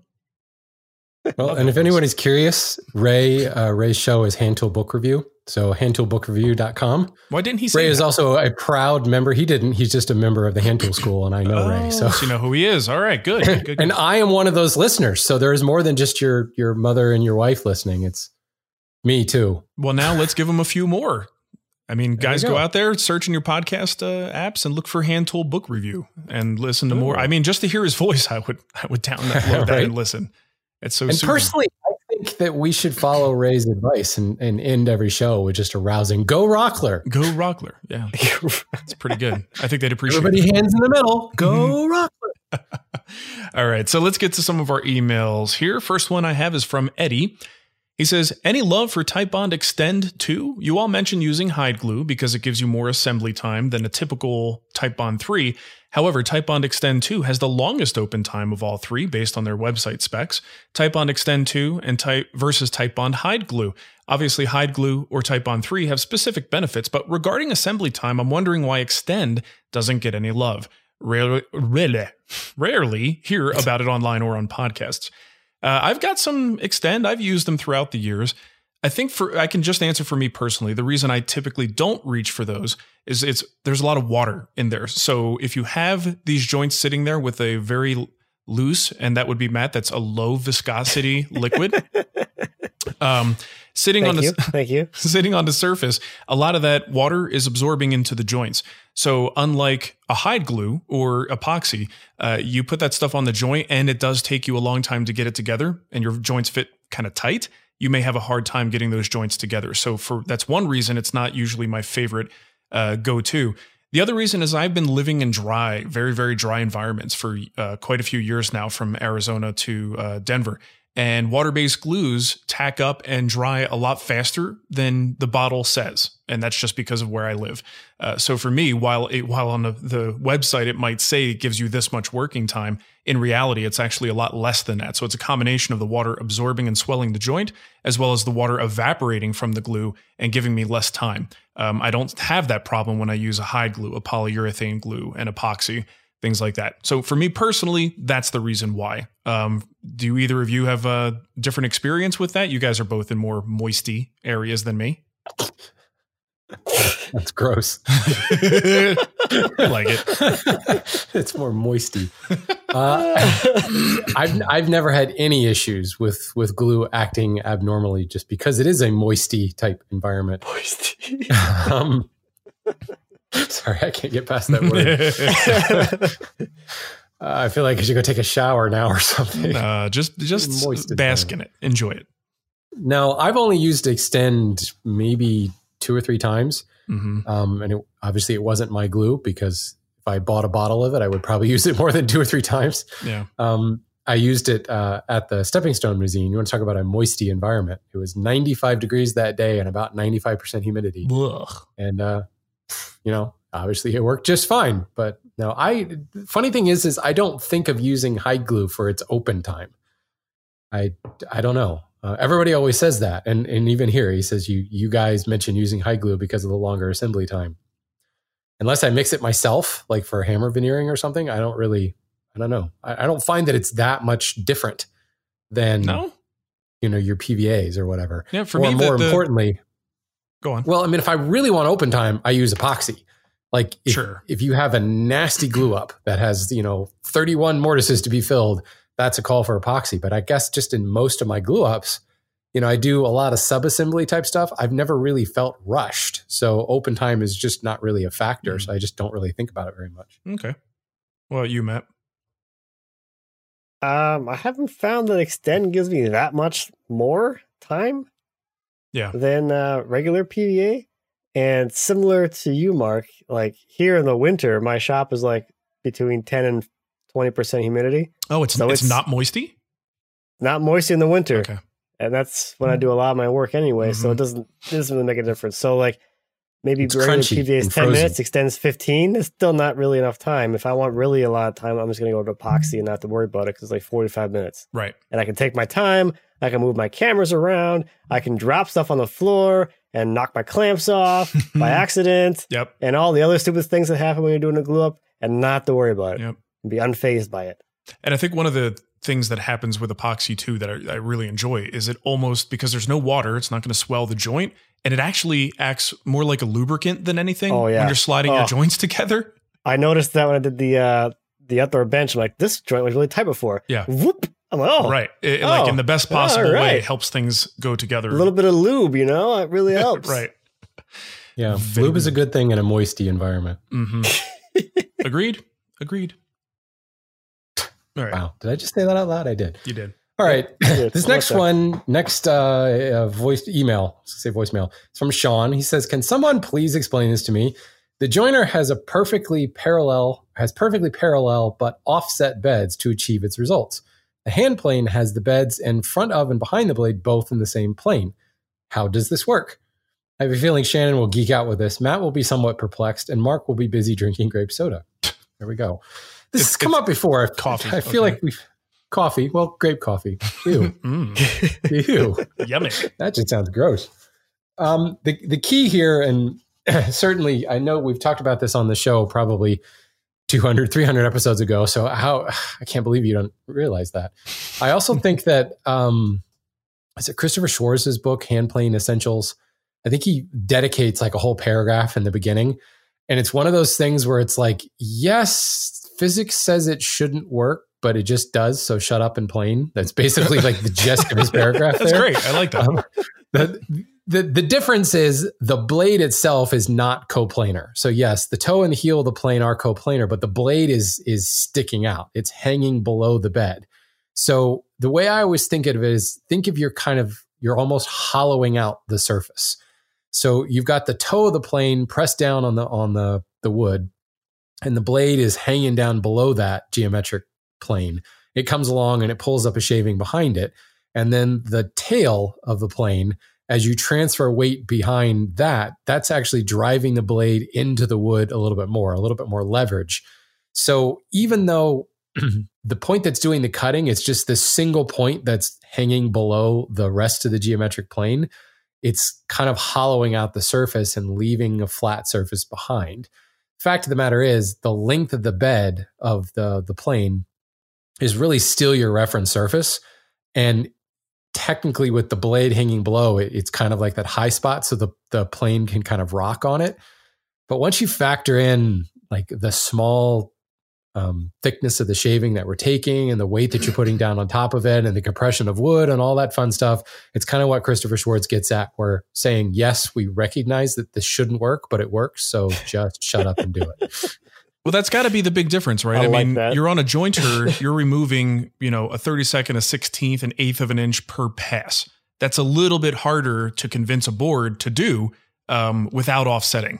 S5: Well, and if anyone is curious, Ray uh, Ray's show is Hand Tool Book Review. So handtoolbookreview.com.
S3: Why didn't he say
S5: Ray is also a proud member. He didn't. He's just a member of the Hand Tool School, and I know Ray. So
S3: Oh, you know who he is. All right, good. good, good.
S5: and I am one of those listeners. So there is more than just your your mother and your wife listening. It's me too.
S3: Well, now let's give him a few more. I mean,
S5: There
S3: guys, go.
S5: go.
S3: out there, search in your podcast uh, apps, and look for Hand Tool Book Review and listen to more. I mean, just to hear his voice, I would I would download that and listen. It's so
S5: and
S3: soothing.
S5: personally, I think that we should follow Ray's advice and, and end every show with just a rousing "Go Rockler."
S3: Go Rockler. Yeah, it's pretty good. I think they'd appreciate
S5: Everybody,
S3: it.
S5: hands in the middle. Go Rockler.
S3: All right, so let's get to some of our emails here. First one I have is from Eddie. He says, Any love for Titebond Extend 2? You all mentioned using hide glue because it gives you more assembly time than a typical Titebond 3. However, Titebond Extend 2 has the longest open time of all three based on their website specs. Titebond Extend 2 and Type versus Titebond Hide Glue. Obviously, Hide Glue or Titebond 3 have specific benefits, but regarding assembly time, I'm wondering why Extend doesn't get any love. Rarely, rarely, rarely hear about it online or on podcasts. Uh, I've got some extend. I've used them throughout the years. I think for I can just answer for me personally. The reason I typically don't reach for those is it's there's a lot of water in there. So if you have these joints sitting there with a very loose, and that would be Matt. That's a low viscosity liquid. Um, sitting
S4: Thank
S3: on
S4: you.
S3: the
S4: Thank you.
S3: sitting on the surface, a lot of that water is absorbing into the joints. So, unlike a hide glue or epoxy, uh, you put that stuff on the joint and it does take you a long time to get it together, and your joints fit kind of tight. You may have a hard time getting those joints together. So, for that's one reason it's not usually my favorite uh, go to. The other reason is I've been living in dry, very, very dry environments for uh, quite a few years now, from Arizona to uh, Denver. And water based glues tack up and dry a lot faster than the bottle says. And that's just because of where I live. Uh, so for me, while it, while on the, the website it might say it gives you this much working time, in reality, it's actually a lot less than that. So it's a combination of the water absorbing and swelling the joint, as well as the water evaporating from the glue and giving me less time. Um, I don't have that problem when I use a hide glue, a polyurethane glue, and epoxy things like that. So for me personally, that's the reason why. Um, do either of you have a different experience with that? You guys are both in more moisty areas than me.
S5: That's gross.
S3: I like it.
S5: it's more moisty. Uh, I've I've never had any issues with with glue acting abnormally, just because it is a moisty type environment.
S4: Moisty.
S5: um, sorry, I can't get past that word. Uh, I feel like I should go take a shower now or something.
S3: Uh, just just
S5: Moist
S3: bask in it, enjoy it.
S5: Now, I've only used Extend maybe two or three times.
S3: hmm
S5: Um, and it, obviously, it wasn't my glue because if I bought a bottle of it, I would probably use it more than two or three times.
S3: Yeah.
S5: Um, I used it uh, at the Stepping Stone Museum. You want to talk about a moisty environment? It was 95 degrees that day and about 95% humidity.
S3: Ugh.
S5: And, uh, you know, obviously it worked just fine. But no, I, funny thing is, is I don't think of using hide glue for its open time. I, I don't know. Uh, everybody always says that. And, and even here, he says, you, you guys mentioned using hide glue because of the longer assembly time. Unless I mix it myself, like for hammer veneering or something, I don't really, I don't know. I, I don't find that it's that much different than,
S3: No.
S5: you know, your PVAs or whatever.
S3: Yeah. For
S5: or
S3: me, the-
S5: more
S3: the-
S5: importantly,
S3: go on.
S5: well, I mean, if I really want open time, I use epoxy. Like if,
S3: Sure.
S5: if you have a nasty glue up that has, you know, 31 mortises to be filled, that's a call for epoxy. But I guess just in most of my glue ups, you know, I do a lot of sub-assembly type stuff. I've never really felt rushed. So open time is just not really a factor.
S3: Mm.
S5: So I just don't really think about it very much.
S3: Okay. Well, about you, Matt?
S4: Um, I haven't found that Extend gives me that much more time
S3: Yeah.
S4: than uh, regular PVA. And similar to you, Mark, like here in the winter, my shop is like between 10 and 20% humidity.
S3: Oh, it's
S4: So
S3: it's,
S4: it's-
S3: not moisty.
S4: Not moist in the winter.
S3: Okay.
S4: And that's when I do a lot of my work anyway. So
S3: Mhm.
S4: it doesn't, it doesn't really make a difference. So like maybe
S5: It's crunchy
S4: PVA is 10
S5: frozen.
S4: minutes, extends 15. It's still not really enough time. If I want really a lot of time, I'm just going to go to epoxy and not have to worry about it because it's like 45 minutes.
S3: Right.
S4: and I can take my time. I can move my cameras around. I can drop stuff on the floor and knock my clamps off by accident
S3: Yep.
S4: and all the other stupid things that happen when you're doing a glue up and not to worry about it
S3: Yep.
S4: and be unfazed by it.
S3: And I think one of the things that happens with epoxy too that I, I really enjoy is it almost because there's no water, it's not going to swell the joint, and it actually acts more like a lubricant than anything
S4: Oh, yeah.
S3: when you're sliding your
S4: Oh.
S3: joints together.
S4: I noticed that when I did the uh, the outdoor bench. I'm like, this joint was really tight before.
S3: Yeah.
S4: Whoop. I'm like, oh,
S3: Right. It- like
S4: Oh.
S3: in the best
S4: All
S3: possible way, it helps things go together.
S4: A little bit of lube, you know, it really helps.
S3: right.
S5: Yeah.
S3: Very
S5: Lube is a good thing in a moisty environment.
S3: hmm Agreed. Agreed. All right.
S5: Wow. Did I just say that out loud? I did.
S3: You did.
S5: All right.
S4: Good.
S5: this next one, next uh, uh, voice email, say voicemail. It's from Sean. He says, "Can someone please explain this to me? The jointer has a perfectly parallel, has perfectly parallel but offset beds to achieve its results. The hand plane has the beds in front of and behind the blade both in the same plane. How does this work?" I have a feeling Shannon will geek out with this. Matt will be somewhat perplexed, and Mark will be busy drinking grape soda. There we go. This has come up before.
S3: coffee,
S5: I feel
S3: okay.
S5: like we've coffee. Well, grape coffee. Ew.
S3: Mm,
S5: Ew.
S3: yummy.
S5: That just sounds gross. Um, the the key here, and certainly I know we've talked about this on the show probably 200, 300 episodes ago. So how I can't believe you don't realize that. I also think that um, is it Christopher Schwarz's book, Hand Plane Essentials? I think he dedicates like a whole paragraph in the beginning. And it's one of those things where it's like, yes, physics says it shouldn't work but it just does. So shut up and plane. That's basically like the gist of his paragraph.
S3: That's
S5: there.
S3: great. I like that. Um,
S5: the, the the difference is the blade itself is not coplanar. So yes, the toe and the heel of the plane are coplanar, but the blade is is sticking out. It's hanging below the bed. So the way I always think of it is think of your kind of you're almost hollowing out the surface. So you've got the toe of the plane pressed down on the on the the wood, and the blade is hanging down below that geometric plane. It comes along and it pulls up a shaving behind it, and then the tail of the plane as you transfer weight behind that, that's actually driving the blade into the wood a little bit more, a little bit more leverage. So even though the point that's doing the cutting is just this single point that's hanging below the rest of the geometric plane, it's kind of hollowing out the surface and leaving a flat surface behind. Fact of the matter is, the length of the bed of the, the plane is really still your reference surface. And technically with the blade hanging below it, it's kind of like that high spot so the the plane can kind of rock on it but once you factor in like the small um, thickness of the shaving that we're taking and the weight that you're putting down on top of it and the compression of wood and all that fun stuff it's kind of what christopher schwarz gets at we're saying yes we recognize that this shouldn't work but it works so just shut up and do it
S3: Well, that's got to be the big difference, right?
S4: I
S3: I,
S4: like
S3: mean,
S4: that.
S3: you're on a jointer, you're removing, you know, a 32nd, a 16th, an eighth of an inch per pass. That's a little bit harder to convince a board to do um, without offsetting,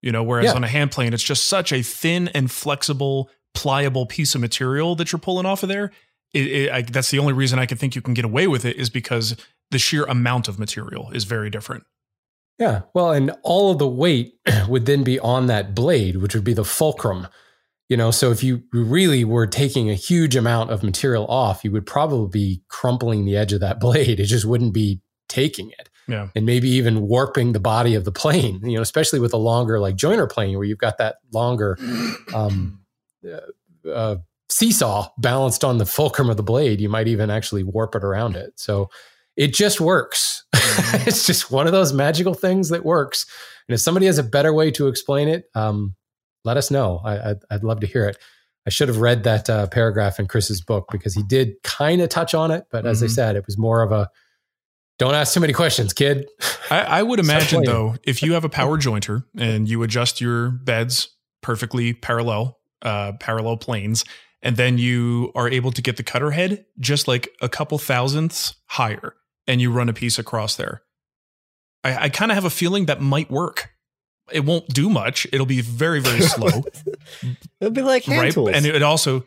S3: you know, whereas
S5: Yeah.
S3: on a hand plane, it's just such a thin and flexible, pliable piece of material that you're pulling off of there. It, it, I, that's the only reason I can think you can get away with it is because the sheer amount of material is very different.
S5: Yeah. Well, and all of the weight would then be on that blade, which would be the fulcrum. You know, so if you really were taking a huge amount of material off, you would probably be crumpling the edge of that blade. It just wouldn't be taking it.
S3: Yeah.
S5: And maybe even warping the body of the plane, you know, especially with a longer like joiner plane where you've got that longer um, uh, uh, seesaw balanced on the fulcrum of the blade. You might even actually warp it around it. So it just works. it's just one of those magical things that works. And if somebody has a better way to explain it, um, let us know. I, I'd, I'd love to hear it. I should have read that uh, paragraph in Chris's book because he did kind of touch on it, but as I
S3: Mhm.
S5: said, it was more of a don't ask too many questions, kid.
S3: I, I would imagine though, if you have a power jointer and you adjust your beds perfectly parallel, uh, parallel planes, and then you are able to get the cutter head just like a couple thousandths higher, and you run a piece across there. I, I kind of have a feeling that might work. It won't do much. It'll be very, very slow,
S4: It'll be like hand
S3: right?
S4: tools.
S3: And it also,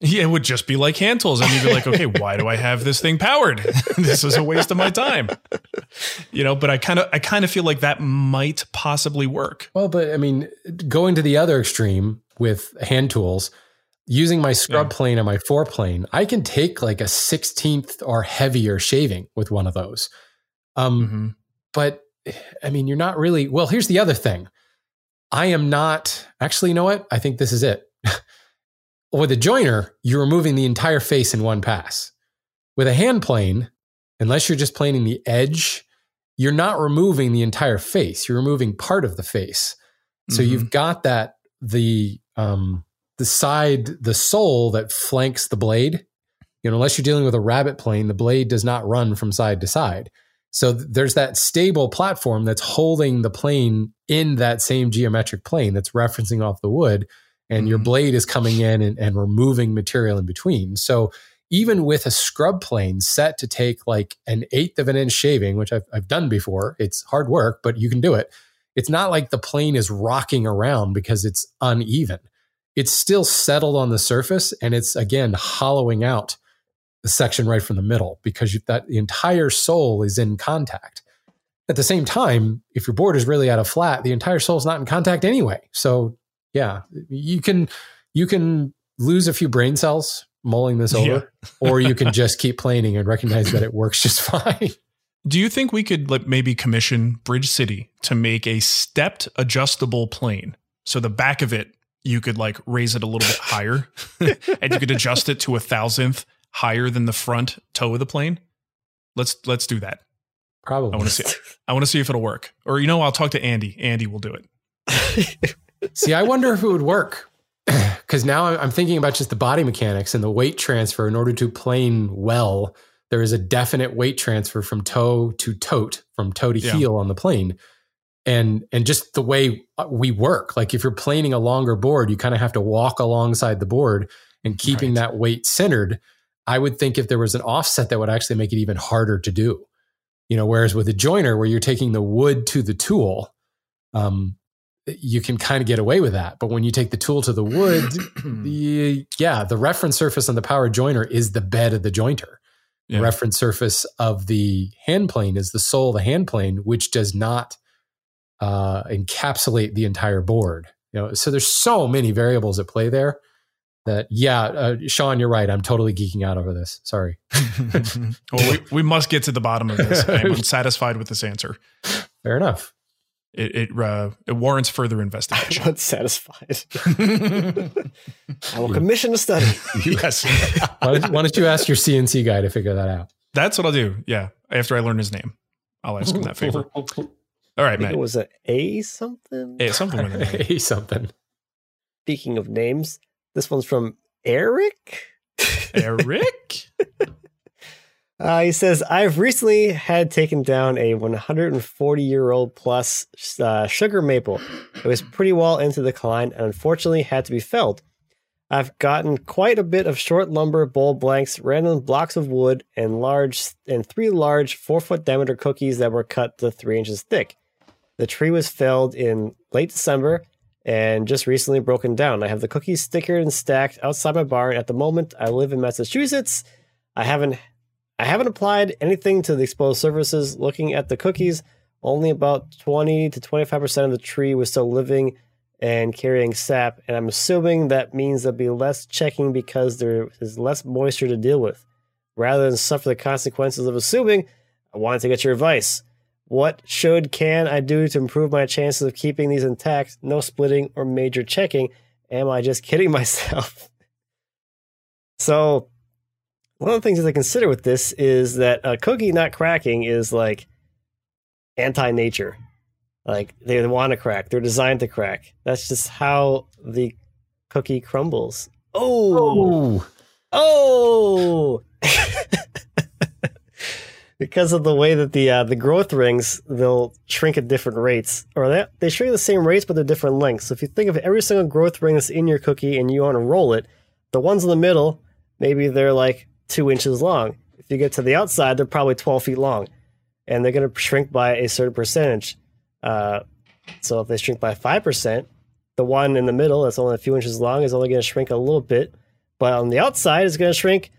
S3: yeah, it would just be like hand tools, and you'd be like, okay, why do I have this thing powered? this is a waste of my time you know but i kind of i kind of feel like that might possibly work
S5: Well, but I mean, going to the other extreme with hand tools, using my scrub
S3: Yeah.
S5: plane and my four plane, I can take like a 16th or heavier shaving with one of those. Um,
S3: Mhm.
S5: but I mean, you're not really. Well, here's the other thing. I am not actually. You know what? I think this is it. With a jointer, you're removing the entire face in one pass. With a hand plane, unless you're just planing the edge, you're not removing the entire face. You're removing part of the face. So
S3: Mhm.
S5: you've got that the um the side the sole that flanks the blade. You know, unless you're dealing with a rabbet plane, the blade does not run from side to side. So th- there's that stable platform that's holding the plane in that same geometric plane that's referencing off the wood, and your
S3: Mhm.
S5: blade is coming in and, and removing material in between. So even with a scrub plane set to take like an eighth of an inch shaving, which I've, I've done before, it's hard work, but you can do it. It's not like the plane is rocking around because it's uneven. It's still settled on the surface and it's again hollowing out the section right from the middle because you, that the entire sole is in contact. At the same time, if your board is really out of flat, the entire sole is not in contact anyway. So yeah, you can you can lose a few brain cells mulling this over, or you can just keep planing and recognize that it works just fine.
S3: do you think we could like maybe commission bridge city to make a stepped adjustable plane so the back of it you could like raise it a little bit higher and you could adjust it to a thousandth higher than the front toe of the plane let's let's do that
S5: Probably.
S3: i want to see i want to see if it'll work or you know i'll talk to andy andy will do it
S5: See, I wonder if it would work. because now I'm I'm thinking about just the body mechanics and the weight transfer. In order to plane well, there is a definite weight transfer from toe to tote, from toe to
S3: Yeah.
S5: heel on the plane, and and just the way uh, we work. Like if you're planing a longer board, you kind of have to walk alongside the board and keeping
S3: Right.
S5: that weight centered. I would think if there was an offset that would actually make it even harder to do. You know, whereas with a jointer where you're taking the wood to the tool, um, you can kind of get away with that. But when you take the tool to the wood, the, yeah, the reference surface on the power jointer is the bed of the jointer.
S3: Yeah.
S5: reference surface of the hand plane is the sole of the hand plane, which does not uh, encapsulate the entire board. You know, so there's so many variables at play there that yeah, uh, Sean, you're right. I'm totally geeking out over this. Sorry.
S3: well, we, we must get to the bottom of this. I'm satisfied with this answer.
S5: Fair enough.
S3: It it, uh, it warrants further investigation.
S4: I'm unsatisfied. I will commission a study.
S3: yes,
S5: Why don't, why don't you ask your CNC guy to figure that out?
S3: that's what I'll do. Yeah, after I learn his name, I'll ask him that favor. All
S4: I think
S3: Matt.
S4: it was a A something.
S3: A something a
S5: something.
S4: Speaking of names, this one's from Eric.
S3: Eric.
S4: Uh, he says, I've recently had taken down a 140 year old plus uh, sugar maple. It was pretty well into the decline and unfortunately had to be felled. I've gotten quite a bit of short lumber, bowl blanks, random blocks of wood, and large and three large four foot diameter cookies that were cut to three inches thick. The tree was felled in late December and just recently broken down. I have the cookies stickered and stacked outside my barn. At the moment, I live in Massachusetts. I haven't I haven't applied anything to the exposed surfaces. Looking at the cookies, only about 20 to 25% of the tree was still living and carrying sap, and I'm assuming that means there'll be less checking because there is less moisture to deal with. Rather than suffer the consequences of assuming, I wanted to get your advice. What should can I do to improve my chances of keeping these intact? No splitting or major checking. Am I just kidding myself? so one of the things that I consider with this is that a cookie not cracking is like anti-nature. Like they want to crack, they're designed to crack. That's just how the cookie crumbles. Oh, oh! because of the way that the uh, the growth rings, they'll shrink at different rates, or they they shrink at the same rates, but they're different lengths. So if you think of every single growth ring that's in your cookie and you want to roll it, the ones in the middle, maybe they're like two inches long. If you get to the outside, they're probably 12 feet long and they're going to shrink by a certain percentage. Uh, so if they shrink by 5%, the one in the middle that's only a few inches long is only going to shrink a little bit. But on the outside, it's going to shrink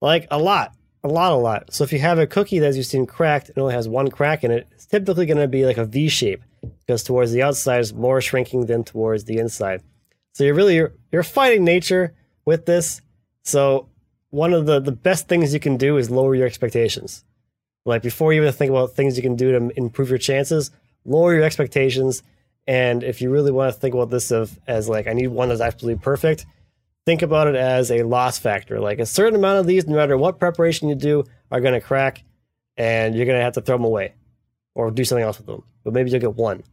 S4: like a lot, a lot, a lot. So if you have a cookie that's you've seen cracked and only has one crack in it, it's typically going to be like a V shape because towards the outside is more shrinking than towards the inside. So you're really, you're, you're fighting nature with this. So one of the, the best things you can do is lower your expectations. Like before you even think about things you can do to improve your chances, lower your expectations. And if you really want to think about this of as like I need one that's absolutely perfect, think about it as a loss factor. Like a certain amount of these, no matter what preparation you do, are going to crack, and you're going to have to throw them away or do something else with them. But maybe you'll get one.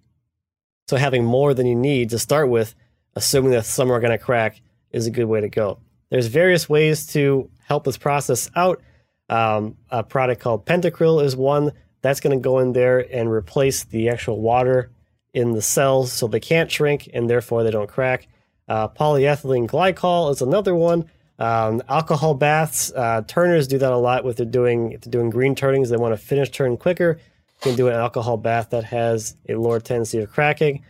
S4: So having more than you need to start with, assuming that some are going to crack, is a good way to go. There's various ways to help this process out. Um, a product called Pentacryl is one that's going to go in there and replace the actual water in the cells so they can't shrink and therefore they don't crack. Uh, polyethylene glycol is another one. Um, alcohol baths, uh, turners do that a lot with they're doing if they're doing green turnings. They want to finish turn quicker. You can do an alcohol bath that has a lower tendency of cracking.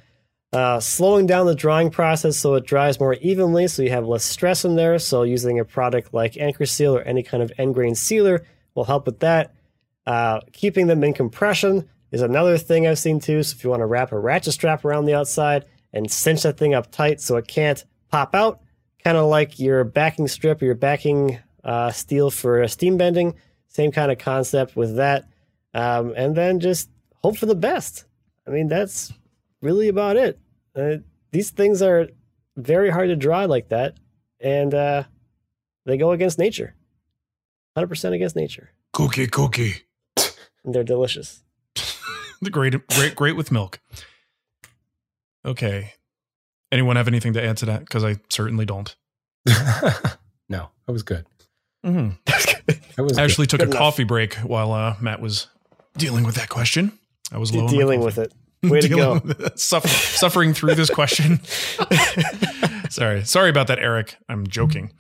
S4: Uh, slowing down the drying process so it dries more evenly, so you have less stress in there. So using a product like Anchorseal or any kind of end grain sealer will help with that. Uh, keeping them in compression is another thing I've seen too. So if you want to wrap a ratchet strap around the outside and cinch that thing up tight so it can't pop out, kind of like your backing strip or your backing uh, steel for steam bending, same kind of concept with that. Um, and then just hope for the best. I mean, that's really about it. Uh, these things are very hard to dry like that, and uh, they go against nature. 100% against nature.
S3: Cookie, cookie.
S4: And they're delicious.
S3: The great, great, great with milk. Okay. Anyone have anything to add to that? Because I certainly don't.
S5: no, that was good.
S3: Mm-hmm.
S5: That was
S3: I actually took
S4: Good
S3: a
S4: enough.
S3: coffee break while uh, Matt was dealing with that question. I was low
S4: Dealing with it. Way to go.
S3: Dealing with it. Suffer- suffering through this question. sorry, sorry about that, Eric. I'm joking.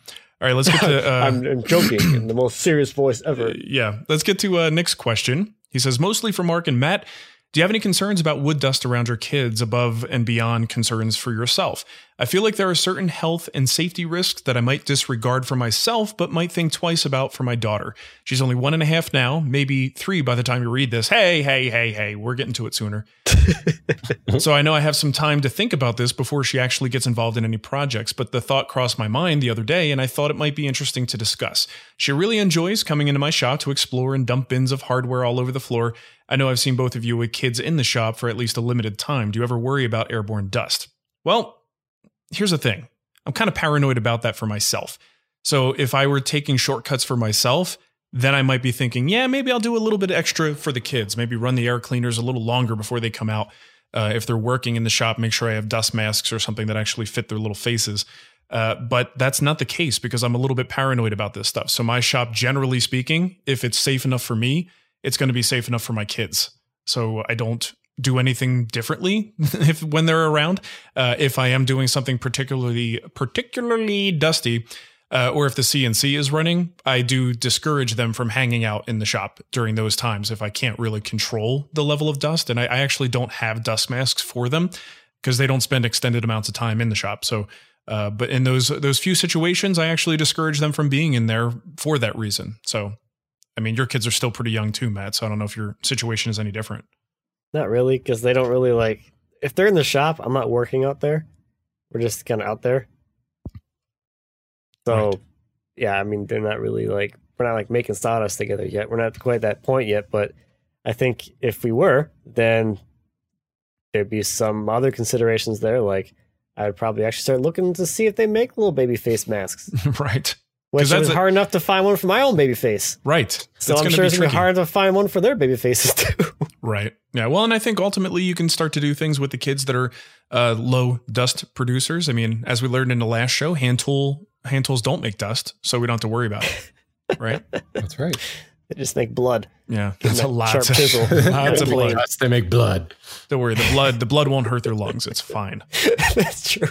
S3: All right, let's get to. Uh,
S4: I'm, I'm joking in the most serious voice ever.
S3: yeah, let's get to uh, Nick's question. He says, mostly for Mark and Matt. Do you have any concerns about wood dust around your kids above and beyond concerns for yourself? I feel like there are certain health and safety risks that I might disregard for myself, but might think twice about for my daughter. She's only one and a half now, maybe three by the time you read this. Hey, hey, hey, hey, we're getting to it sooner. so I know I have some time to think about this before she actually gets involved in any projects, but the thought crossed my mind the other day and I thought it might be interesting to discuss. She really enjoys coming into my shop to explore and dump bins of hardware all over the floor. I know I've seen both of you with kids in the shop for at least a limited time. Do you ever worry about airborne dust? Well, here's the thing I'm kind of paranoid about that for myself. So if I were taking shortcuts for myself, then I might be thinking, yeah, maybe I'll do a little bit extra for the kids. Maybe run the air cleaners a little longer before they come out. Uh, if they're working in the shop, make sure I have dust masks or something that actually fit their little faces. Uh, but that's not the case because I'm a little bit paranoid about this stuff. So my shop, generally speaking, if it's safe enough for me, it's going to be safe enough for my kids. So I don't do anything differently if when they're around. Uh, if I am doing something particularly particularly dusty, uh, or if the CNC is running, I do discourage them from hanging out in the shop during those times if I can't really control the level of dust. And I, I actually don't have dust masks for them because they don't spend extended amounts of time in the shop. So, uh, but in those those few situations, I actually discourage them from being in there for that reason. So, I mean, your kids are still pretty young too, Matt. So I don't know if your situation is any different.
S4: Not really, because they don't really like. If they're in the shop, I'm not working out there. We're just kind of out there. So,
S3: Right.
S4: yeah, I mean, they're not really like we're not like making sawdust together yet. We're not quite that point yet, but I think if we were, then there'd be some other considerations there. Like, I would probably actually start looking to see if they make little baby face masks,
S3: right.
S4: Which
S3: that's
S4: is
S3: a-
S4: hard enough to find one for my own baby face.
S3: Right.
S4: So
S3: It's
S4: I'm sure
S3: be
S4: it's gonna be hard to find one for their baby faces too.
S3: Right. Yeah. Well, and I think ultimately you can start to do things with the kids that are uh, low dust producers. I mean, as we learned in the last show, hand tool hand tools don't make dust, so we don't have to worry about it. Right.
S5: That's right.
S4: they just make blood.
S3: Yeah. That's a lot.
S4: sharp
S3: Of,
S4: chisel.
S3: lots of blood.
S5: Yes, they make blood.
S3: Don't worry. The blood. The blood won't hurt their lungs. It's fine.
S4: That's true.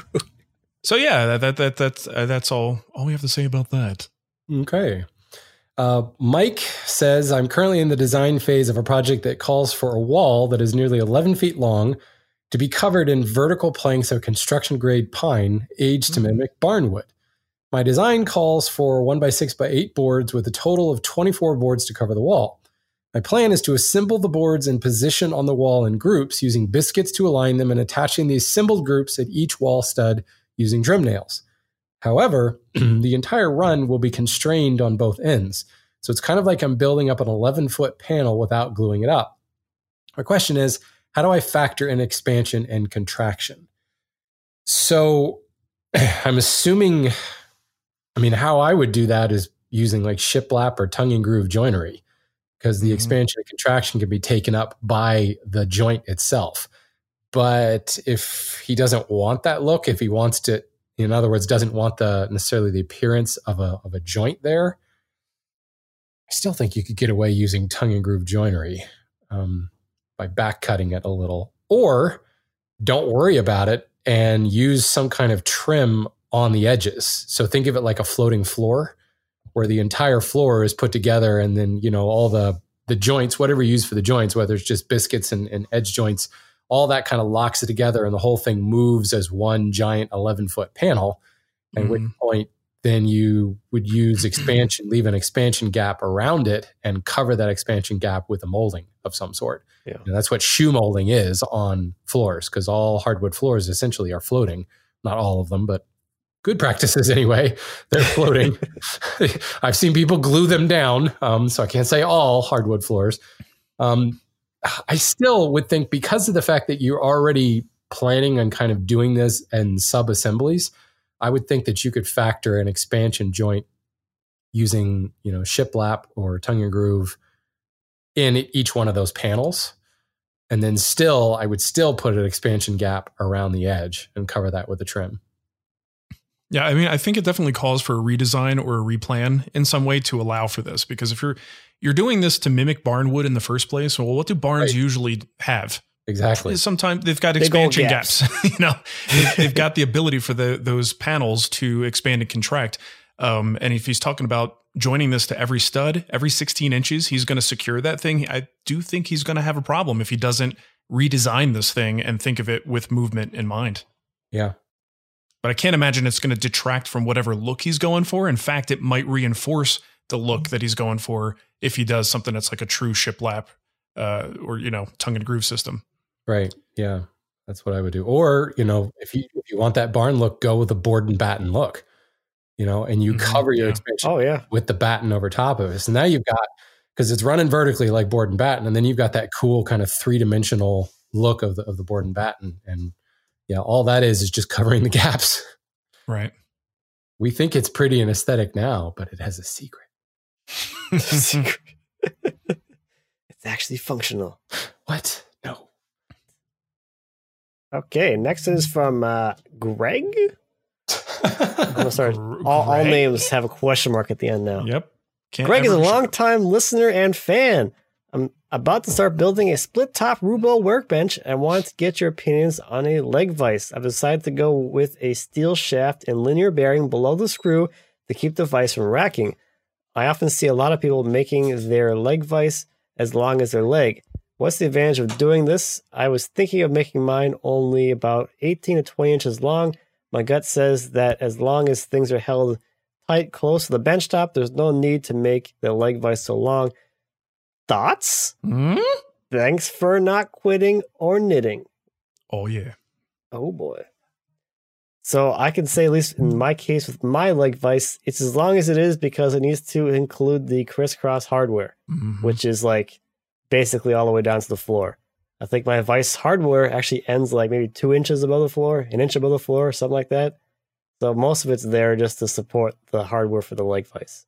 S3: So yeah, that that, that that's uh, that's all all we have to say about that.
S5: Okay. Uh, Mike says, I'm currently in the design phase of a project that calls for a wall that is nearly 11 feet long to be covered in vertical planks of construction grade pine aged to mimic barnwood. My design calls for 1 by 6 by 8 boards with a total of 24 boards to cover the wall. My plan is to assemble the boards and position on the wall in groups using biscuits to align them and attaching the assembled groups at each wall stud using trim nails. However, the entire run will be constrained on both ends. So it's kind of like I'm building up an 11 foot panel without gluing it up. My question is how do I factor in expansion and contraction? So I'm assuming, I mean, how I would do that is using like shiplap or tongue and groove joinery because the
S3: Mhm.
S5: expansion and contraction can be taken up by the joint itself. But if he doesn't want that look, if he wants to, in other words, doesn't want the necessarily the appearance of a of a joint there, I still think you could get away using tongue and groove joinery um, by back cutting it a little, or don't worry about it and use some kind of trim on the edges. So think of it like a floating floor, where the entire floor is put together, and then you know all the the joints, whatever you use for the joints, whether it's just biscuits and, and edge joints, all that kind of locks it together, and the whole thing moves as one giant eleven foot panel. At which point, then you would use expansion, leave an expansion gap around it, and cover that expansion gap with a molding of some sort.
S4: Yeah.
S5: And that's what shoe molding is on floors, because all hardwood floors essentially are floating. Not all of them, but good practices anyway. They're floating. I've seen people glue them down, um, so I can't say all hardwood floors. Um, I still would think because of the fact that you're already planning on kind of doing this in sub assemblies, I would think that you could factor an expansion joint using, you know, shiplap or tongue and groove in each one of those panels. And then still, I would still put an expansion gap around the edge and cover that with a trim.
S3: Yeah, I mean, I think it definitely calls for a redesign or a replan in some way to allow for this. Because if you're you're doing this to mimic barnwood in the first place, well, what do barns right. usually have?
S5: Exactly.
S3: Sometimes they've got expansion gaps. gaps. you know, they've got the ability for the those panels to expand and contract. Um, and if he's talking about joining this to every stud, every 16 inches, he's going to secure that thing. I do think he's going to have a problem if he doesn't redesign this thing and think of it with movement in mind.
S5: Yeah.
S3: But I can't imagine it's going to detract from whatever look he's going for. In fact, it might reinforce the look that he's going for if he does something that's like a true shiplap uh, or, you know, tongue and groove system.
S5: Right. Yeah. That's what I would do. Or, you know, if you if you want that barn look, go with a board and batten look you know, and you mm-hmm, cover your
S4: yeah.
S5: expansion
S4: oh, yeah.
S5: with the batten over top of it. So now you've got because it's running vertically like board and batten, and then you've got that cool kind of three dimensional look of the of the board and batten, and yeah, all that is is just covering the gaps.
S3: Right.
S5: We think it's pretty and aesthetic now, but it has a secret.
S4: Secret. it's actually functional.
S5: What? No.
S4: Okay, next is from uh, Greg. I'm sorry. All, all, names have a question mark at the end now.
S3: Yep.
S4: Can't Greg is a long-time listener and fan. I'm about to start building a split-top Roubo workbench and want to get your opinions on a leg vise. I've decided to go with a steel shaft and linear bearing below the screw to keep the vise from racking. I often see a lot of people making their leg vise as long as their leg. What's the advantage of doing this? I was thinking of making mine only about 18 to 20 inches long my gut says that as long as things are held tight close to the bench top, there's no need to make the leg vise so long. Thoughts?
S3: Mm?
S4: Thanks for not quitting or knitting.
S3: Oh, yeah.
S4: Oh, boy. So I can say, at least in my case with my leg vise, it's as long as it is because it needs to include the crisscross hardware, mm-hmm. which is like basically all the way down to the floor. I think my Vice hardware actually ends like maybe two inches above the floor, an inch above the floor, something like that. So most of it's there just to support the hardware for the leg vice.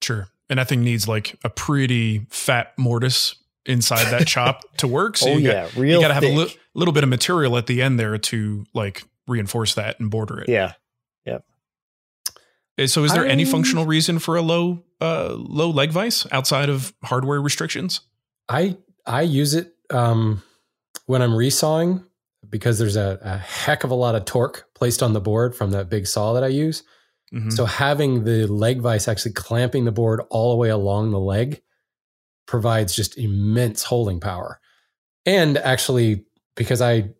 S3: Sure. And that thing needs like a pretty fat mortise inside that chop to work. So
S4: oh,
S3: you
S4: yeah,
S3: got,
S4: real
S3: you got to have
S4: thick.
S3: a li- little bit of material at the end there to like reinforce that and border it.
S4: Yeah. Yep.
S3: Eh, so is there I... any functional reason for a low uh low leg vice outside of hardware restrictions?
S5: I I use it um when I'm resawing, because there's a, a, heck of a lot of torque placed on the board from that big saw that I use. Mm-hmm. So having the leg vise actually clamping the board all the way along the leg provides just immense holding power. And actually, because I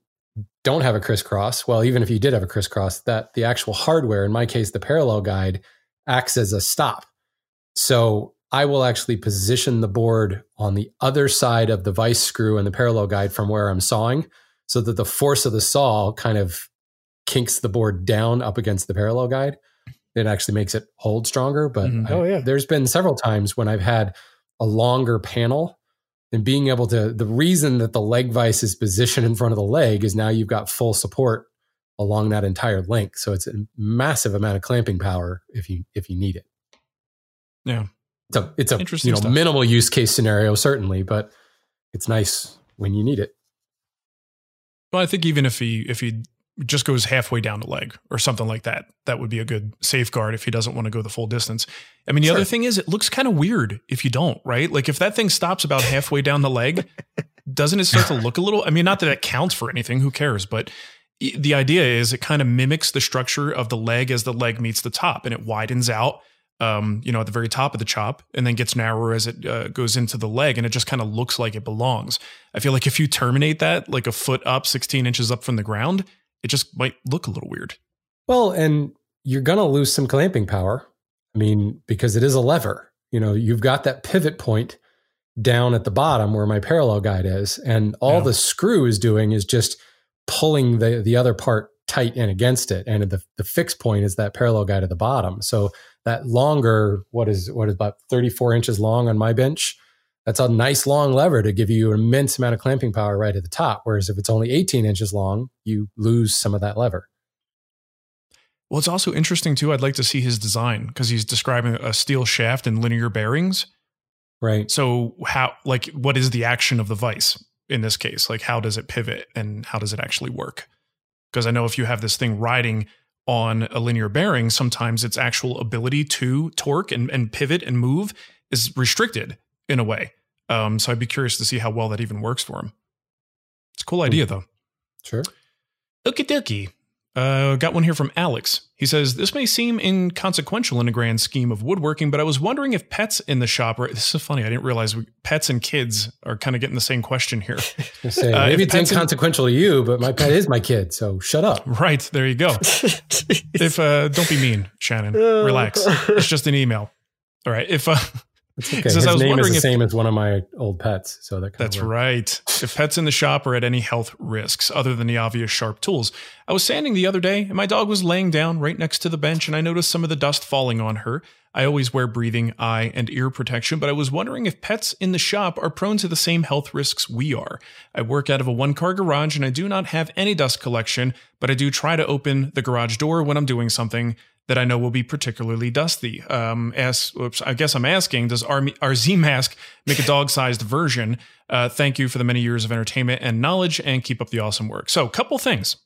S5: don't have a crisscross, well, even if you did have a crisscross, that the actual hardware, in my case, the parallel guide, acts as a stop. So I will actually position the board on the other side of the vice screw and the parallel guide from where I'm sawing so that the force of the saw kind of kinks the board down up against the parallel guide. It actually makes it hold stronger. But
S4: mm-hmm. oh, yeah.
S5: there's been several times when I've had a longer panel and being able to, the reason that the leg vice is positioned in front of the leg is now you've got full support along that entire length. So it's a massive amount of clamping power if you, if you need it.
S3: Yeah
S5: it's a it's a you know stuff. minimal use case scenario certainly, but it's nice when you need it.
S3: Well, I think even if you if he just goes halfway down the leg or something like that, that would be a good safeguard if he doesn't want to go the full distance. I mean, the sure. other thing is it looks kind of weird if you don't, right? Like if that thing stops about halfway down the leg, doesn't it start to look a little? I mean, not that it counts for anything, who cares? But the idea is it kind of mimics the structure of the leg as the leg meets the top and it widens out um, you know, at the very top of the chop and then gets narrower as it uh, goes into the leg and it just kind of looks like it belongs. I feel like if you terminate that like a foot up, 16 inches up from the ground, it just might look a little weird.
S5: Well, and you're going to lose some clamping power. I mean, because it is a lever. You know, you've got that pivot point down at the bottom where my parallel guide is, and all yeah. the screw is doing is just pulling the the other part tight in against it. And the the fixed point is that parallel guide at the bottom. So that longer, what is what is about 34 inches long on my bench, that's a nice long lever to give you an immense amount of clamping power right at the top. Whereas if it's only 18 inches long, you lose some of that lever.
S3: Well, it's also interesting too. I'd like to see his design because he's describing a steel shaft and linear bearings.
S5: Right.
S3: So how like what is the action of the vice? in this case? Like, how does it pivot and how does it actually work? Because I know if you have this thing riding on a linear bearing, sometimes its actual ability to torque and, and pivot and move is restricted in a way. Um, so I'd be curious to see how well that even works for him. It's a cool idea, though.
S5: Sure.
S3: Okie dokie. Uh, got one here from Alex. He says, This may seem inconsequential in a grand scheme of woodworking, but I was wondering if pets in the shop are. This is funny. I didn't realize we, pets and kids are kind of getting the same question here.
S5: Say, uh, maybe it's inconsequential in, to you, but my pet is my kid, so shut up.
S3: Right. There you go. if uh, Don't be mean, Shannon. Relax. It's just an email. All right. If. Uh,
S5: it's okay. His name is the if, same as one of my old pets, so that
S3: that's right. If pets in the shop are at any health risks other than the obvious sharp tools, I was sanding the other day and my dog was laying down right next to the bench, and I noticed some of the dust falling on her. I always wear breathing, eye, and ear protection, but I was wondering if pets in the shop are prone to the same health risks we are. I work out of a one car garage and I do not have any dust collection, but I do try to open the garage door when I'm doing something that I know will be particularly dusty. Um, as, oops, I guess I'm asking, does our, RZ mask make a dog sized version? Uh, thank you for the many years of entertainment and knowledge and keep up the awesome work. So, a couple things.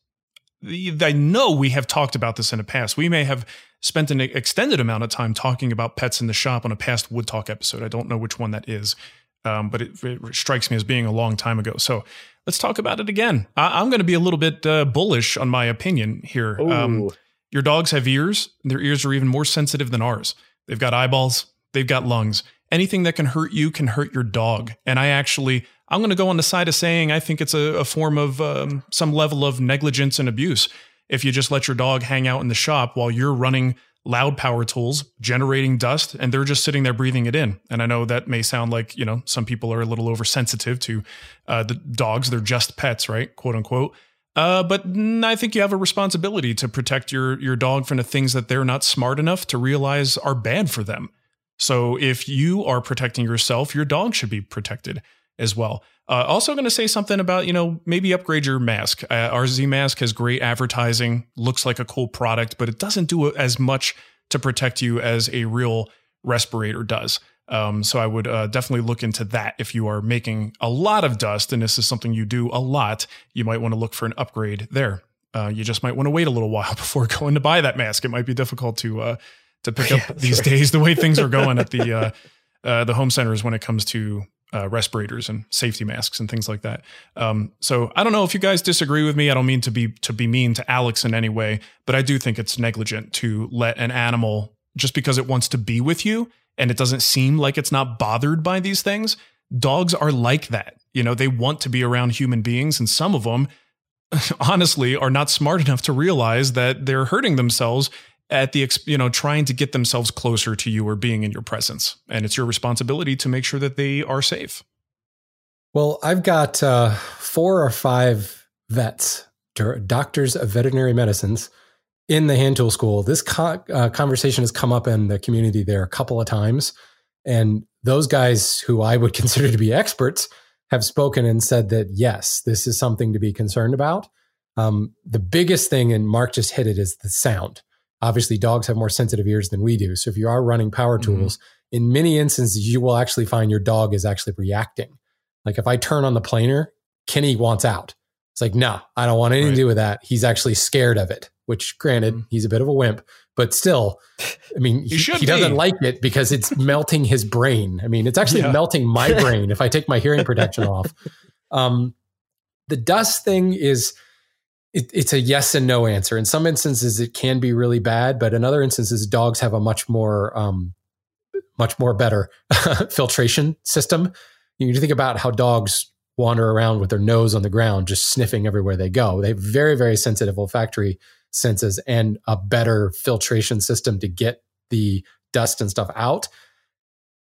S3: I know we have talked about this in the past. We may have spent an extended amount of time talking about pets in the shop on a past Wood Talk episode. I don't know which one that is, um, but it, it, strikes me as being a long time ago. So let's talk about it again. I, am going to be a little bit uh, bullish on my opinion here. Um, your dogs have ears, and their ears are even more sensitive than ours. They've got eyeballs, they've got lungs. Anything that can hurt you can hurt your dog. And I actually, I'm going to go on the side of saying I think it's a, a form of um, some level of negligence and abuse if you just let your dog hang out in the shop while you're running loud power tools, generating dust, and they're just sitting there breathing it in. And I know that may sound like, you know, some people are a little oversensitive to uh, the dogs. They're just pets, right? Quote unquote. Uh, but I think you have a responsibility to protect your your dog from the things that they're not smart enough to realize are bad for them. So if you are protecting yourself, your dog should be protected as well. Uh, also, going to say something about you know maybe upgrade your mask. Uh, RZ mask has great advertising, looks like a cool product, but it doesn't do as much to protect you as a real respirator does. Um, so I would uh, definitely look into that if you are making a lot of dust and this is something you do a lot. You might want to look for an upgrade there. Uh, you just might want to wait a little while before going to buy that mask. It might be difficult to uh, to pick up yeah, these right. days the way things are going at the uh, uh, the home centers when it comes to uh, respirators and safety masks and things like that. Um, so I don't know if you guys disagree with me. I don't mean to be to be mean to Alex in any way, but I do think it's negligent to let an animal just because it wants to be with you and it doesn't seem like it's not bothered by these things. Dogs are like that. You know, they want to be around human beings, and some of them, honestly, are not smart enough to realize that they're hurting themselves at the you know trying to get themselves closer to you or being in your presence and it's your responsibility to make sure that they are safe
S5: well i've got uh, four or five vets doctors of veterinary medicines in the hand tool school, this co- uh, conversation has come up in the community there a couple of times. And those guys who I would consider to be experts have spoken and said that, yes, this is something to be concerned about. Um, the biggest thing, and Mark just hit it, is the sound. Obviously, dogs have more sensitive ears than we do. So if you are running power mm-hmm. tools, in many instances, you will actually find your dog is actually reacting. Like if I turn on the planer, Kenny wants out. It's like, no, I don't want anything right. to do with that. He's actually scared of it which granted mm. he's a bit of a wimp, but still, I mean, he, he doesn't like it because it's melting his brain. I mean, it's actually yeah. melting my brain if I take my hearing protection off. Um, the dust thing is, it, it's a yes and no answer. In some instances, it can be really bad, but in other instances, dogs have a much more, um, much more better filtration system. You think about how dogs wander around with their nose on the ground, just sniffing everywhere they go. They have very, very sensitive olfactory senses and a better filtration system to get the dust and stuff out.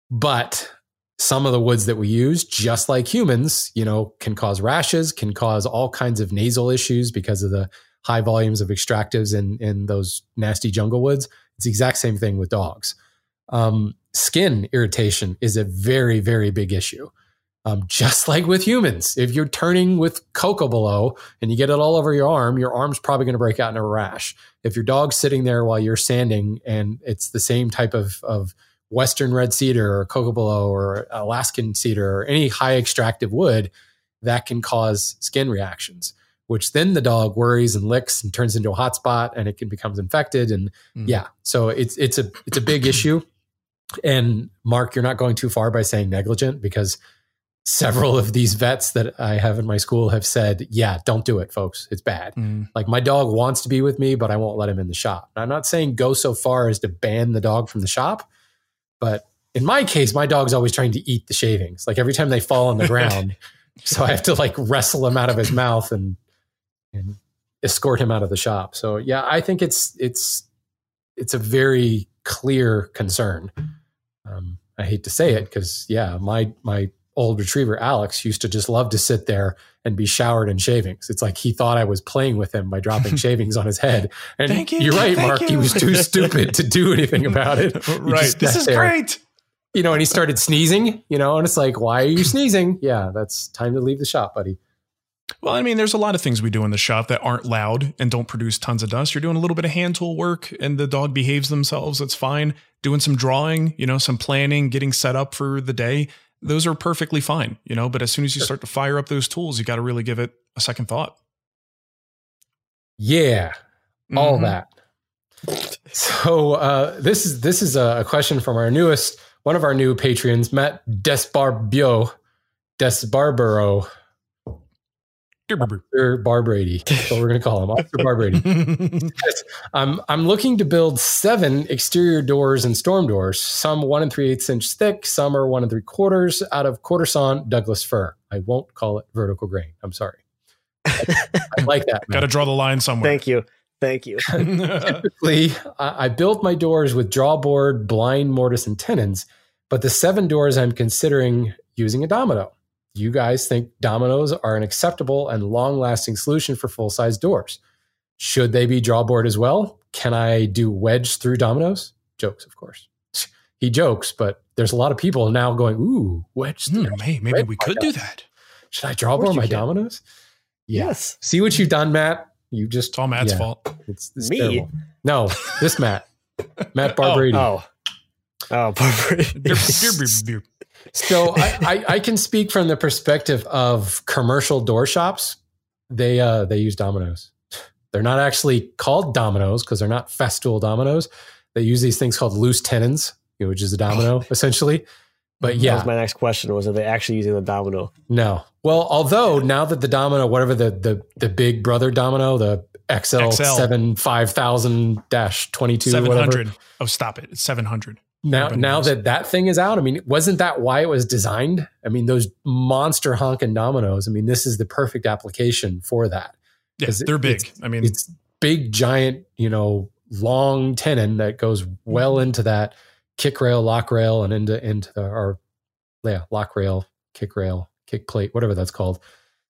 S5: But some of the woods that we use, just like humans, you know, can cause rashes, can cause all kinds of nasal issues because of the high volumes of extractives in, in those nasty jungle woods. It's the exact same thing with dogs. Um, skin irritation is a very, very big issue. Um, just like with humans, if you're turning with cocobolo and you get it all over your arm, your arm's probably going to break out in a rash. If your dog's sitting there while you're sanding and it's the same type of, of Western red cedar or cocobolo or Alaskan cedar or any high extractive wood, that can cause skin reactions, which then the dog worries and licks and turns into a hot spot and it can becomes infected. And
S3: Mm.
S5: yeah, so it's it's a it's a big issue. And Mark, you're not going too far by saying negligent because several of these vets that I have in my school have said, yeah, don't do it, folks. It's bad.
S3: Mm.
S5: Like my dog wants to be with me, but I won't let him in the shop. And I'm not saying go so far as to ban the dog from the shop, but in my case, my dog's always trying to eat the shavings. Like every time they fall on the ground, so I have to like wrestle him out of his mouth and and escort him out of the shop. So yeah, I think it's it's it's a very clear concern. Um, I hate to say it because yeah, my my old retriever Alex used to just love to sit there and be showered in shavings. It's like he thought I was playing with him by dropping shavings on his head. And
S3: Thank you,
S5: you're right, Mark. He was too stupid to do anything about it. He
S3: right. This is
S5: there
S3: great.
S5: you know, and he started sneezing, you know, and it's like, why are you sneezing? Yeah, that's time to leave the shop, buddy.
S3: Well, I mean, there's a lot of things we do in the shop that aren't loud and don't produce tons of dust. You're doing a little bit of hand tool work and the dog behaves themselves. That's fine. Doing some drawing, you know, some planning, getting set up for the day. Those are perfectly fine, you know, but as soon as you start to fire up those tools, you got to really give it a second thought.
S5: Yeah, all
S3: Mhm.
S5: that. So uh, this is this is a question from our newest one of our new patrons, Matt Desbarbio, Desbarbaro, Officer Barbrady. That's what we're going to call him, Officer Barbrady. I'm um, I'm looking to build seven exterior doors and storm doors. Some one and three eighths inch thick. Some are one and three quarters out of quarter sawn Douglas fir. I won't call it vertical grain. I'm sorry. I like that.
S3: Got to draw the line somewhere.
S4: Thank you. Thank you.
S5: Typically, I I built my doors with drawbore, blind, mortise, and tenons, but the seven doors I'm considering using a domino. You guys think dominoes are an acceptable and long lasting solution for full size doors? Should they be drawbore as well? Can I do wedge through dominoes? Jokes, of course. He jokes, but there's a lot of people now going, ooh, wedge through.
S3: Hmm, hey, maybe we could do that.
S5: Should I
S4: drawbore
S5: my
S4: can.
S5: dominoes? Yeah.
S4: Yes.
S5: See what you've done, Matt? You just
S3: It's all Matt's
S5: yeah.
S3: fault.
S5: It's, it's
S4: Me?
S5: terrible. No, this Matt. Matt Barbrady.
S4: Oh. Oh, Barbrady.
S5: So I, I, I can speak from the perspective of commercial door shops. They uh they use dominoes. They're not actually called dominoes because they're not festool dominoes. They use these things called loose tenons, you know, which is a domino essentially. But
S4: That
S5: yeah,
S4: was my next question was are they actually using the domino?
S5: no. Well, although now that the domino, whatever the the the big brother domino, the XL,
S3: XL.
S5: seven five thousand dash twenty two,
S3: Seven hundred. Oh, stop it! It's seven hundred.
S5: Now, now that that thing is out, I mean, wasn't that why it was designed? I mean, those monster honking dominoes. I mean, this is the perfect application for that.
S3: Yeah,
S5: it-
S3: they're big. I mean,
S5: It's big, giant, you know, long tenon that goes well
S3: Mm-hmm.
S5: into that kick rail, lock rail, and into into the or yeah, lock rail, kick rail, kick plate, whatever that's called.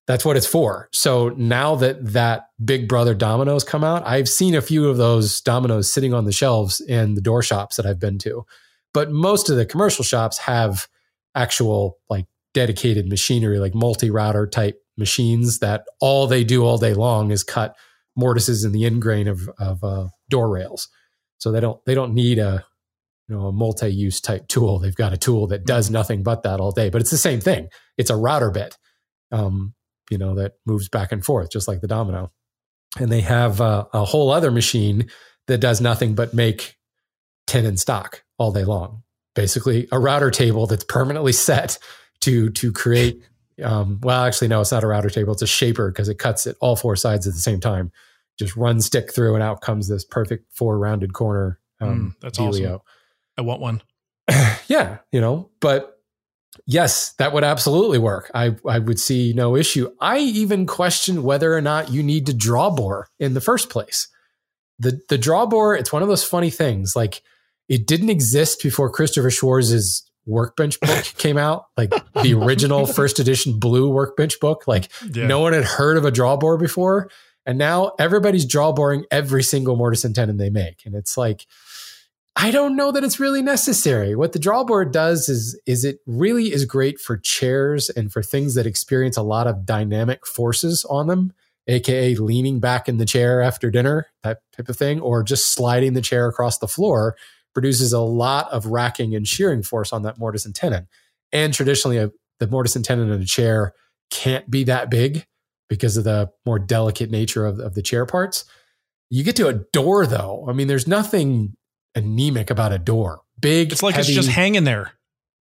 S5: That's what it's for. So now that that Big Brother dominoes come out, I've seen a few of those dominoes sitting on the shelves in the door shops that I've been to. But most of the commercial shops have actual like dedicated machinery, like multi-router type machines that all they do all day long is cut mortises in the end grain of of uh, door rails. So they don't they don't need a you know a multi-use type tool. They've got a tool that does nothing but that all day. But it's the same thing. It's a router bit, um, you know, that moves back and forth just like the domino. And they have uh, a whole other machine that does nothing but make tenon stock all day long. Basically, a router table that's permanently set to to create. Um, well, actually, no, it's not a router table. It's a shaper because it cuts it all four sides at the same time. Just run stick through, and out comes this perfect four rounded corner. Um,
S3: Mm, that's
S5: dealio.
S3: awesome. I want one.
S5: yeah, you know, but yes, that would absolutely work. I I would see no issue. I even question whether or not you need to draw bore in the first place. The the draw bore, it's one of those funny things. Like it didn't exist before Christopher Schwarz's workbench book came out, like the original first edition blue workbench book. Like
S3: Yeah.
S5: no one had heard of a draw bore before. And now everybody's drawboring every single mortise and tenon they make. And it's like, I don't know that it's really necessary. What the drawbore does is is it really is great for chairs and for things that experience a lot of dynamic forces on them, aka leaning back in the chair after dinner, that type of thing, or just sliding the chair across the floor produces a lot of racking and shearing force on that mortise and tenon. And traditionally, a, the mortise and tenon in a chair can't be that big because of the more delicate nature of, of the chair parts. You get to a door though. I mean, there's nothing anemic about a door. Big.
S3: It's like
S5: heavy,
S3: it's just hanging there.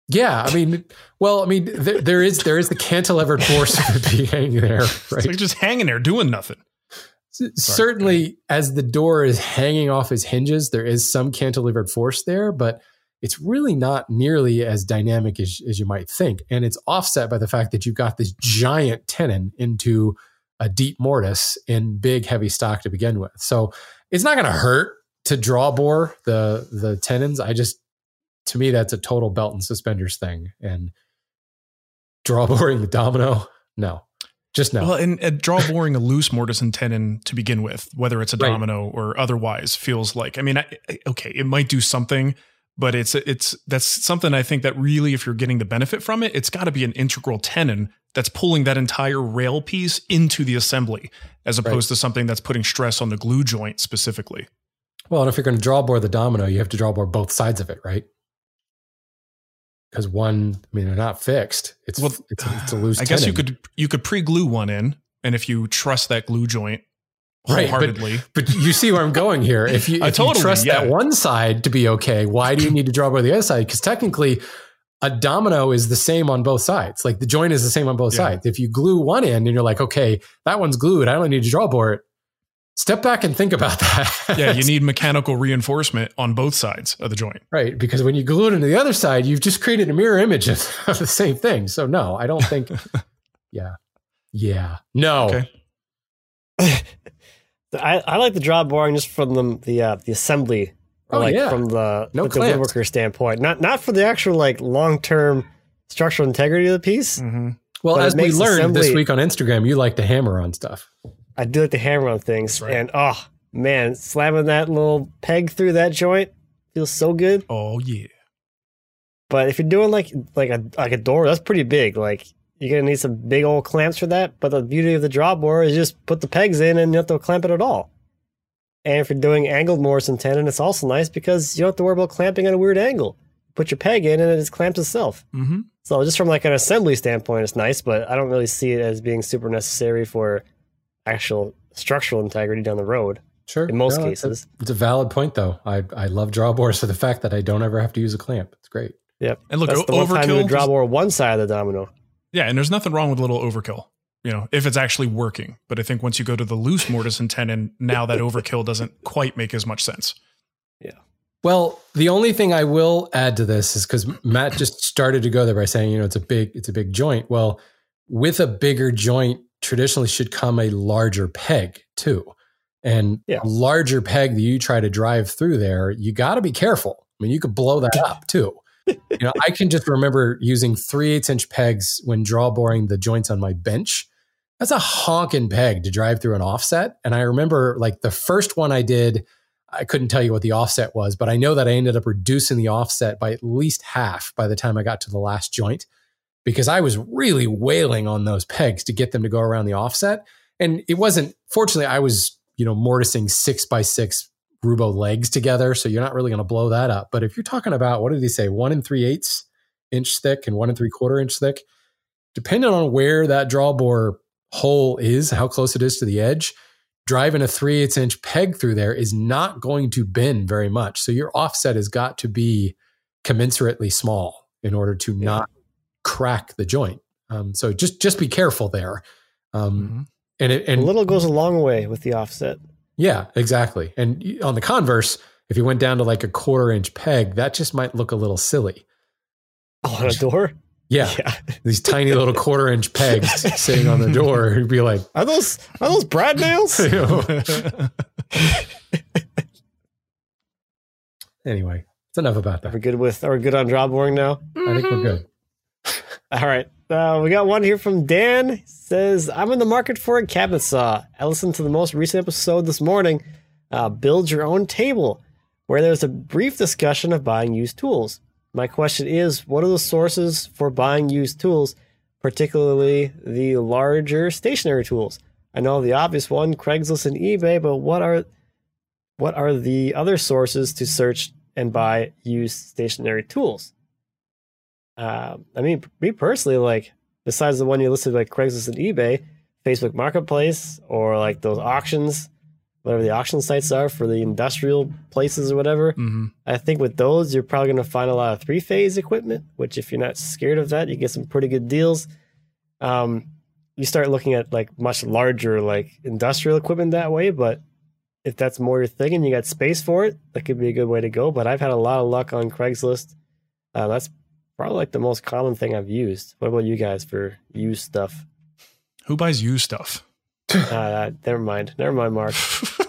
S5: Yeah, I mean, well, I mean, there, there is there is the cantilevered force of it being hanging there, right?
S3: It's like just hanging there doing nothing.
S5: Certainly, as the door is hanging off its hinges, there is some cantilevered force there, but it's really not nearly as dynamic as, as you might think. And it's offset by the fact that you've got this giant tenon into a deep mortise in big, heavy stock to begin with. So it's not going to hurt to draw bore the the tenons. I just, to me, that's a total belt and suspenders thing. And draw boring the domino, no. Just no.
S3: Well, and, and draw boring a loose mortise and tenon to begin with, whether it's a
S5: Right.
S3: domino or otherwise, feels like. I mean, I, okay, it might do something, but it's it's that's something I think that really, if you're getting the benefit from it, it's got to be an integral tenon that's pulling that entire rail piece into the assembly, as opposed to something that's putting stress on the glue joint specifically.
S5: Well, and if you're going to draw bore the domino, you have to draw bore both sides of it, right? Because one, I mean, they're not fixed. It's
S3: Well,
S5: it's, it's a loose.
S3: I guess you could you could pre-glue one in, and if you trust that glue joint
S5: Right, but-
S3: wholeheartedly,
S5: But you see where I'm going here. If you,
S3: I uh,
S5: if you
S3: totally,
S5: trust
S3: yeah.
S5: that one side to be okay, why do you need to draw by the other side? Because technically, a domino is the same on both sides. Like the joint is the same on both
S3: Yeah.
S5: sides. If you glue one end and you're like, okay, that one's glued, I don't need to draw it. Step back and think about that.
S3: yeah, you need mechanical reinforcement on both sides of the joint.
S5: right because when you glue it into the other side, you've just created a mirror image of, of the same thing. So no, I don't think. yeah, yeah, no.
S3: Okay.
S4: I, I like the draw boring just from the the uh, the assembly, or
S5: Oh,
S4: like
S5: yeah.
S4: from the
S5: No
S4: like the woodworker standpoint. Not not for the actual like long term structural integrity of the piece.
S3: Mm-hmm.
S5: Well, as we
S4: makes
S5: learned this week on Instagram, you like to hammer on stuff.
S4: I do like to hammer on things, and oh man, slamming that little peg through that joint feels so good.
S3: Oh yeah.
S4: But if you're doing like like a like a door, that's pretty big. Like you're gonna need some big old clamps for that. But the beauty of the draw bore is just put the pegs in and you don't have to clamp it at all. And if you're doing angled mortise and tenon, it's also nice because you don't have to worry about clamping at a weird angle. Put your peg in and it just clamps itself.
S3: Mm-hmm.
S4: So just from like an assembly standpoint, it's nice, but I don't really see it as being super necessary for actual structural integrity down the road.
S5: Sure.
S4: In most
S5: No, it's a-
S4: cases.
S5: It's a, valid point, though. I, I love draw bores for the fact that I don't ever have to use a clamp. It's great.
S4: Yep.
S3: And look,
S4: That's
S3: o-
S4: the one time you
S3: overkill.
S4: would draw bore one side of the domino.
S3: Yeah, and there's nothing wrong with a little overkill, you know, if it's actually working. But I think once you go to the loose mortise and tenon, now that overkill doesn't quite make as much sense. Yeah.
S5: Well, the only thing I will add to this is because Matt just started to go there by saying, you know, it's a big, it's a big joint. Well, with a bigger joint, traditionally should come a larger peg too. And
S4: Yeah.
S5: a larger peg that you try to drive through there, you got to be careful. I mean, you could blow that up too. you know, I can just remember using three eighths inch pegs when draw boring the joints on my bench. That's a honking peg to drive through an offset. And I remember like the first one I did, I couldn't tell you what the offset was, but I know that I ended up reducing the offset by at least half by the time I got to the last joint because I was really wailing on those pegs to get them to go around the offset. And it wasn't, fortunately, I was, you know, mortising six by six Roubo legs together. So you're not really going to blow that up. But if you're talking about, what did he say, one and three eighths inch thick and one and three quarter inch thick, depending on where that draw bore hole is, how close it is to the edge, driving a three eighths inch peg through there is not going to bend very much. So your offset has got to be commensurately small in order to not crack the joint. Um, so just just be careful there. Um,
S3: Mhm.
S5: And it,
S4: a little goes a long way with the offset.
S5: yeah, exactly. And on the converse, if you went down to like a quarter inch peg, that just might look a little silly.
S4: Oh, on a door?
S5: Yeah,
S4: Yeah.
S5: these tiny little quarter inch pegs sitting on the door, you'd be like,
S4: Are those are those Brad nails?
S5: you know. anyway, it's enough about that.
S4: We're good with are we good on draw boring now?
S5: I think we're good.
S4: All right. Uh, we got one here from Dan. He says, I'm in the market for a cabinet saw. I listened to the most recent episode this morning, uh, Build Your Own Table, where there's a brief discussion of buying used tools. My question is, what are the sources for buying used tools, particularly the larger stationary tools? I know the obvious one, Craigslist and eBay, but what are what are the other sources to search and buy used stationary tools? Uh, I mean, me personally, like besides the one you listed like Craigslist and eBay, Facebook Marketplace or like those auctions, whatever the auction sites are for the industrial places or whatever.
S3: Mm-hmm.
S4: I think with those, you're probably going to find a lot of three phase equipment, which if you're not scared of that, you get some pretty good deals. Um, you start looking at like much larger like industrial equipment that way, but if that's more your thing and you got space for it, that could be a good way to go. But I've had a lot of luck on Craigslist. Uh, that's probably like the most common thing I've used. What about you guys for used stuff?
S3: Who buys used stuff?
S4: Uh, never mind. Never mind, Mark.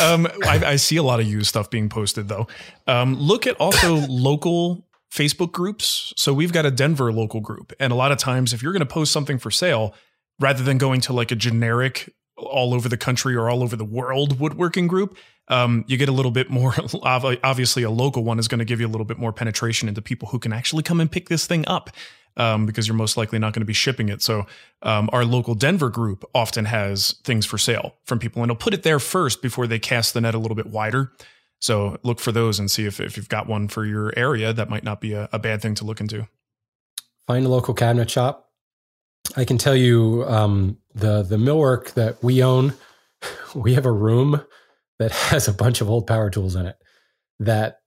S3: um, I, I, see a lot of used stuff being posted though. Um, look at also local Facebook groups. So we've got a Denver local group, and a lot of times, if you're going to post something for sale, rather than going to like a generic all over the country or all over the world woodworking group, um, you get a little bit more. Obviously, a local one is going to give you a little bit more penetration into people who can actually come and pick this thing up. Um, because you're most likely not going to be shipping it. So, um, our local Denver group often has things for sale from people, and they'll put it there first before they cast the net a little bit wider. So, look for those and see if, if you've got one for your area. That might not be a, a bad thing to look into.
S5: Find a local cabinet shop. I can tell you um, the the millwork that we own. We have a room that has a bunch of old power tools in it that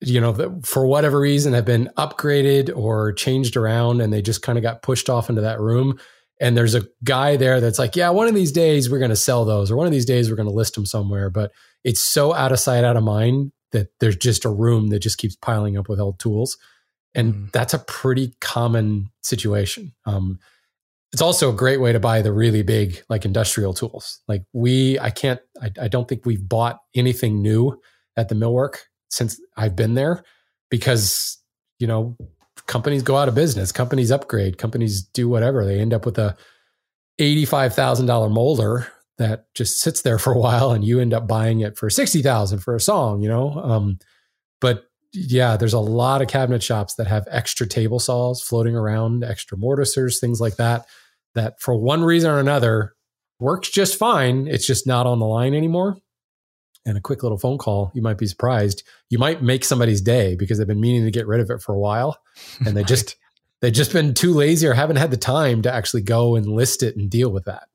S5: you know for whatever reason have been upgraded or changed around and they just kind of got pushed off into that room. And there's a guy there that's like yeah one of these days we're going to sell those or one of these days we're going to list them somewhere. But it's so out of sight out of mind that there's just a room that just keeps piling up with old tools. And mm. that's a pretty common situation. Um, it's also a great way to buy the really big like industrial tools. Like we, I can't, I, I don't think we've bought anything new at the millwork since I've been there because, you know, companies go out of business, companies upgrade, companies do whatever. They end up with a $85,000 molder that just sits there for a while and you end up buying it for 60,000 for a song, you know? Um, but yeah, there's a lot of cabinet shops that have extra table saws floating around, extra mortisers, things like that that for one reason or another works just fine. It's just not on the line anymore. And a quick little phone call, you might be surprised. You might make somebody's day because they've been meaning to get rid of it for a while. And they just they've just been too lazy or haven't had the time to actually go and list it and deal with that.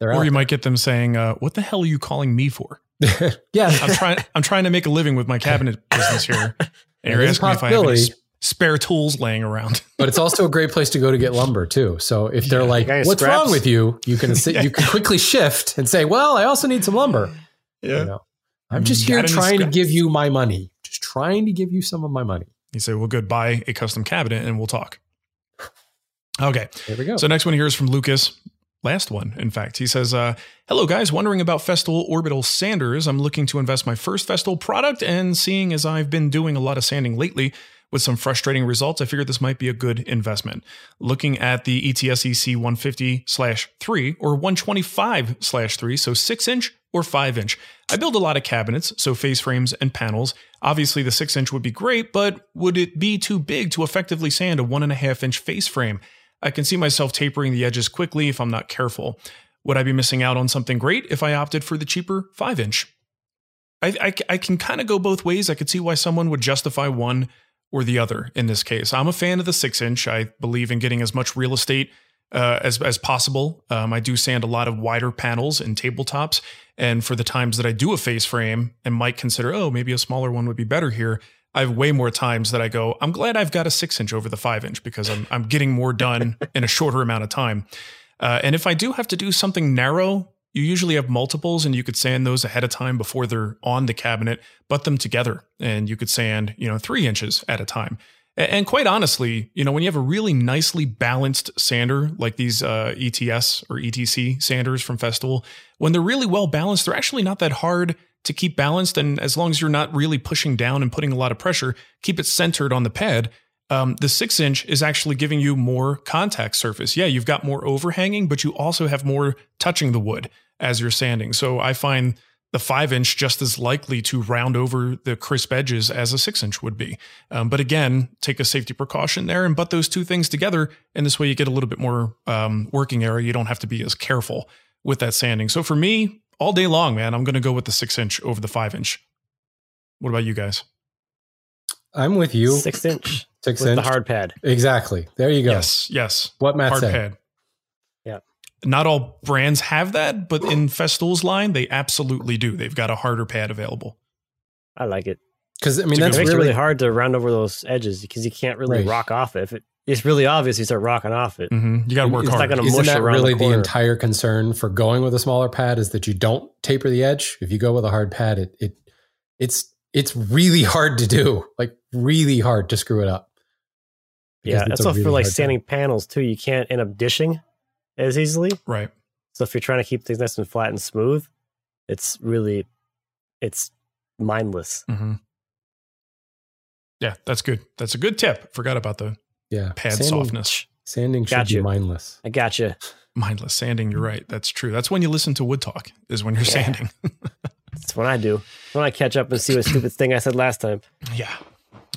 S3: They're or you there. might get them saying, uh, "What the hell are you calling me for?"
S5: yeah,
S3: I'm trying. I'm trying to make a living with my cabinet business here, and you're asking me if I have any spare tools laying around.
S5: but it's also a great place to go to get lumber too. So if they're yeah, like, "What's scraps. wrong with you?" You can yeah. you can quickly shift and say, "Well, I also need some lumber."
S3: Yeah, you know,
S5: I'm just mm. here trying to give you my money. Just trying to give you some of my money.
S3: You say, "Well, good. Buy a custom cabinet, and we'll talk." Okay.
S5: There we go.
S3: So next one here is from Lucas. Last one, in fact. He says, uh, Hello, guys. Wondering about Festool Orbital Sanders. I'm looking to invest my first Festool product, and seeing as I've been doing a lot of sanding lately, with some frustrating results, I figured this might be a good investment. Looking at the ETS EC 150 3 or 125 slash 3, so 6 inch or 5 inch. I build a lot of cabinets, so face frames and panels. Obviously, the 6 inch would be great, but would it be too big to effectively sand a 1.5 inch face frame? I can see myself tapering the edges quickly if I'm not careful. Would I be missing out on something great if I opted for the cheaper 5 inch? I, I, I can kind of go both ways. I could see why someone would justify one or the other in this case. I'm a fan of the six inch. I believe in getting as much real estate uh, as as possible. Um, I do sand a lot of wider panels and tabletops, and for the times that I do a face frame and might consider, oh, maybe a smaller one would be better here. I have way more times that I go, I'm glad I've got a six inch over the five inch because I'm I'm getting more done in a shorter amount of time. Uh, and if I do have to do something narrow you usually have multiples and you could sand those ahead of time before they're on the cabinet, butt them together and you could sand, you know, three inches at a time. And quite honestly, you know, when you have a really nicely balanced sander like these uh, ETS or ETC sanders from Festool, when they're really well balanced, they're actually not that hard to keep balanced. And as long as you're not really pushing down and putting a lot of pressure, keep it centered on the pad. Um, the six inch is actually giving you more contact surface. Yeah, you've got more overhanging, but you also have more touching the wood as you're sanding. So I find the five inch just as likely to round over the crisp edges as a six inch would be. Um, but again, take a safety precaution there and butt those two things together. And this way you get a little bit more um, working area. You don't have to be as careful with that sanding. So for me, all day long, man, I'm going to go with the six inch over the five inch. What about you guys?
S5: I'm with you.
S4: Six inch.
S5: Six
S4: with
S5: inch.
S4: the hard pad.
S5: Exactly. There you go.
S3: Yes, yes.
S5: What Matt
S3: Hard
S5: said.
S3: pad.
S4: Yeah.
S3: Not all brands have that, but in Festool's line, they absolutely do. They've got a harder pad available.
S4: I like it.
S5: Because I mean,
S3: It's a
S5: that's
S4: it makes
S5: really,
S4: it really hard to round over those edges because you can't really
S5: Right.
S4: rock off it. If it. It's really obvious you start rocking off it.
S3: hmm You got to work
S4: It's not
S3: hard.
S4: gonna
S5: Isn't
S4: mush
S5: that
S4: around
S5: really
S4: the
S5: the, entire concern for going with a smaller pad? Is that you don't taper the edge? If you go with a hard pad, it it it's it's really hard to do. Like really hard to screw it up.
S4: Yeah, that's
S5: also
S4: what for like
S5: hard
S4: standing panels too. You can't end up dishing as easily.
S3: right.
S4: So if you're trying to keep things nice and flat and smooth, it's really it's mindless.
S3: hmm Yeah, that's good. That's a good tip. Forgot about the
S5: Yeah,
S3: pad
S5: sanding,
S3: softness.
S5: Sanding should
S4: Got
S5: be
S4: you.
S5: mindless.
S4: I got you.
S3: Mindless sanding. You're right. That's true. That's when you listen to Wood Talk. Is when you're
S4: Yeah.
S3: sanding.
S4: That's what I do. When I catch up and see what stupid thing I said last time.
S3: Yeah.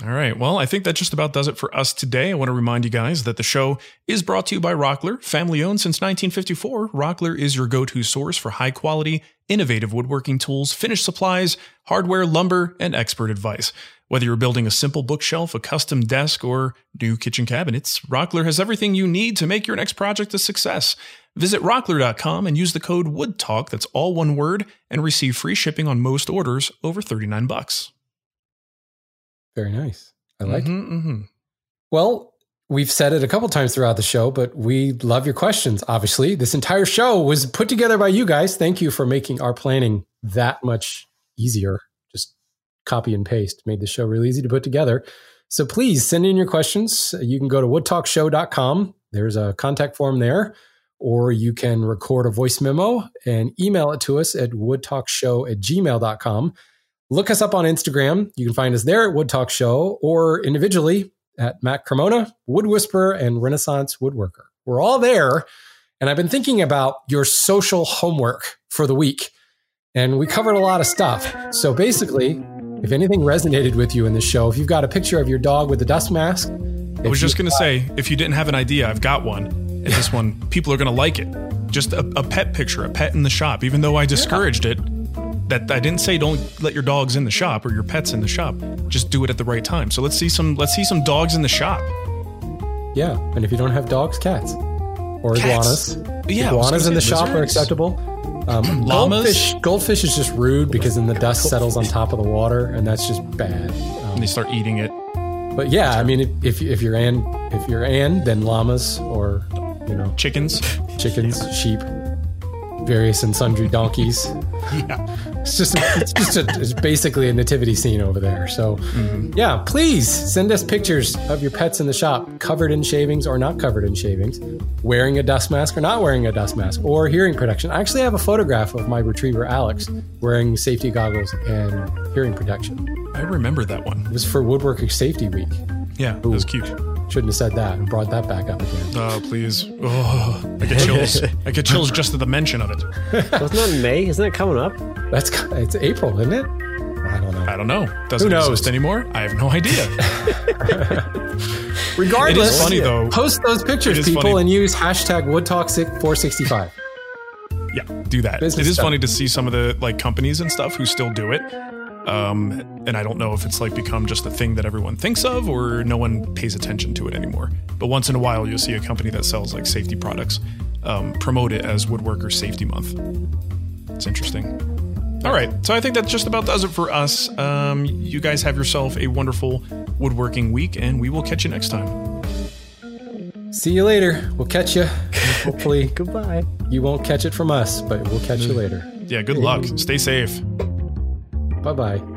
S3: All right. Well, I think that just about does it for us today. I want to remind you guys that the show is brought to you by Rockler, family owned since 1954. Rockler is your go to source for high quality, innovative woodworking tools, finished supplies, hardware, lumber, and expert advice. Whether you're building a simple bookshelf, a custom desk, or new kitchen cabinets, Rockler has everything you need to make your next project a success. Visit rockler.com and use the code WOODTALK, that's all one word, and receive free shipping on most orders over 39 bucks.
S5: Very nice. I like it.
S3: Mhm, mhm.
S5: Well, we've said it a couple times throughout the show, but we love your questions. Obviously, this entire show was put together by you guys. Thank you for making our planning that much easier. Copy and paste made the show really easy to put together. So please send in your questions. You can go to woodtalkshow.com. There's a contact form there, or you can record a voice memo and email it to us at woodtalkshow at gmail.com. Look us up on Instagram. You can find us there at Wood Talk Show or individually at Matt Cremona, Wood Whisperer, and Renaissance Woodworker. We're all there. And I've been thinking about your social homework for the week. And we covered a lot of stuff. So basically, if anything resonated with you in this show, if you've got a picture of your dog with a dust mask,
S3: I was just going to say, if you didn't have an idea, I've got one. And this one, people are going to like it. Just a, a pet picture, a pet in the shop. Even though I discouraged it, that I didn't say don't let your dogs in the shop or your pets in the shop. Just do it at the right time. So let's see some let's see some dogs in the shop.
S5: yeah. And if you don't have dogs, cats or
S3: Cats.
S5: iguanas.
S3: Yeah,
S5: iguanas in the shop are acceptable. Um,
S3: Llamas?
S5: Goldfish, goldfish is just rude because then the dust settles on top of the water, and that's just bad. Um,
S3: And they start eating it.
S5: But yeah, I mean, if- if you're Ann, if you're Ann, then llamas or you know
S3: Chickens.
S5: chickens, sheep, various and sundry donkeys.
S3: Yeah.
S5: It's just it's just a, it's basically a nativity scene over there. So yeah, please send us pictures of your pets in the shop, covered in shavings or not covered in shavings, wearing a dust mask or not wearing a dust mask, or hearing protection. I actually have a photograph of my retriever Alex wearing safety goggles and hearing protection.
S3: I remember that one.
S5: It was for Woodworking Safety Week.
S3: Yeah, it was cute.
S5: Shouldn't have said that and brought that back up again.
S3: Oh, please. Oh, I get chills. I get chills just at the mention of it.
S4: Wasn't that May? Isn't that coming up?
S5: That's it's April, isn't it? I don't know.
S3: I don't know. Doesn't
S5: Who knows?
S3: exist anymore. I have no idea.
S5: Regardless,
S3: It is funny, though.
S5: Post those pictures, people,
S3: funny.
S5: and use hashtag WoodTalk465.
S3: Yeah, do that.
S5: Business
S3: it is
S5: stuff.
S3: funny to see some of the like companies and stuff who still do it. Um, and I don't know if it's like become just a thing that everyone thinks of or no one pays attention to it anymore. But once in a while, you'll see a company that sells like safety products um, promote it as Woodworker Safety Month. It's interesting. All right, so I think that just about does it for us. Um, you guys have yourself a wonderful woodworking week, and we will catch you next time.
S5: See you later. We'll catch you. Hopefully,
S4: Goodbye.
S5: you won't catch it from us, but we'll catch you later.
S3: Yeah, good luck. Stay safe.
S5: Bye bye.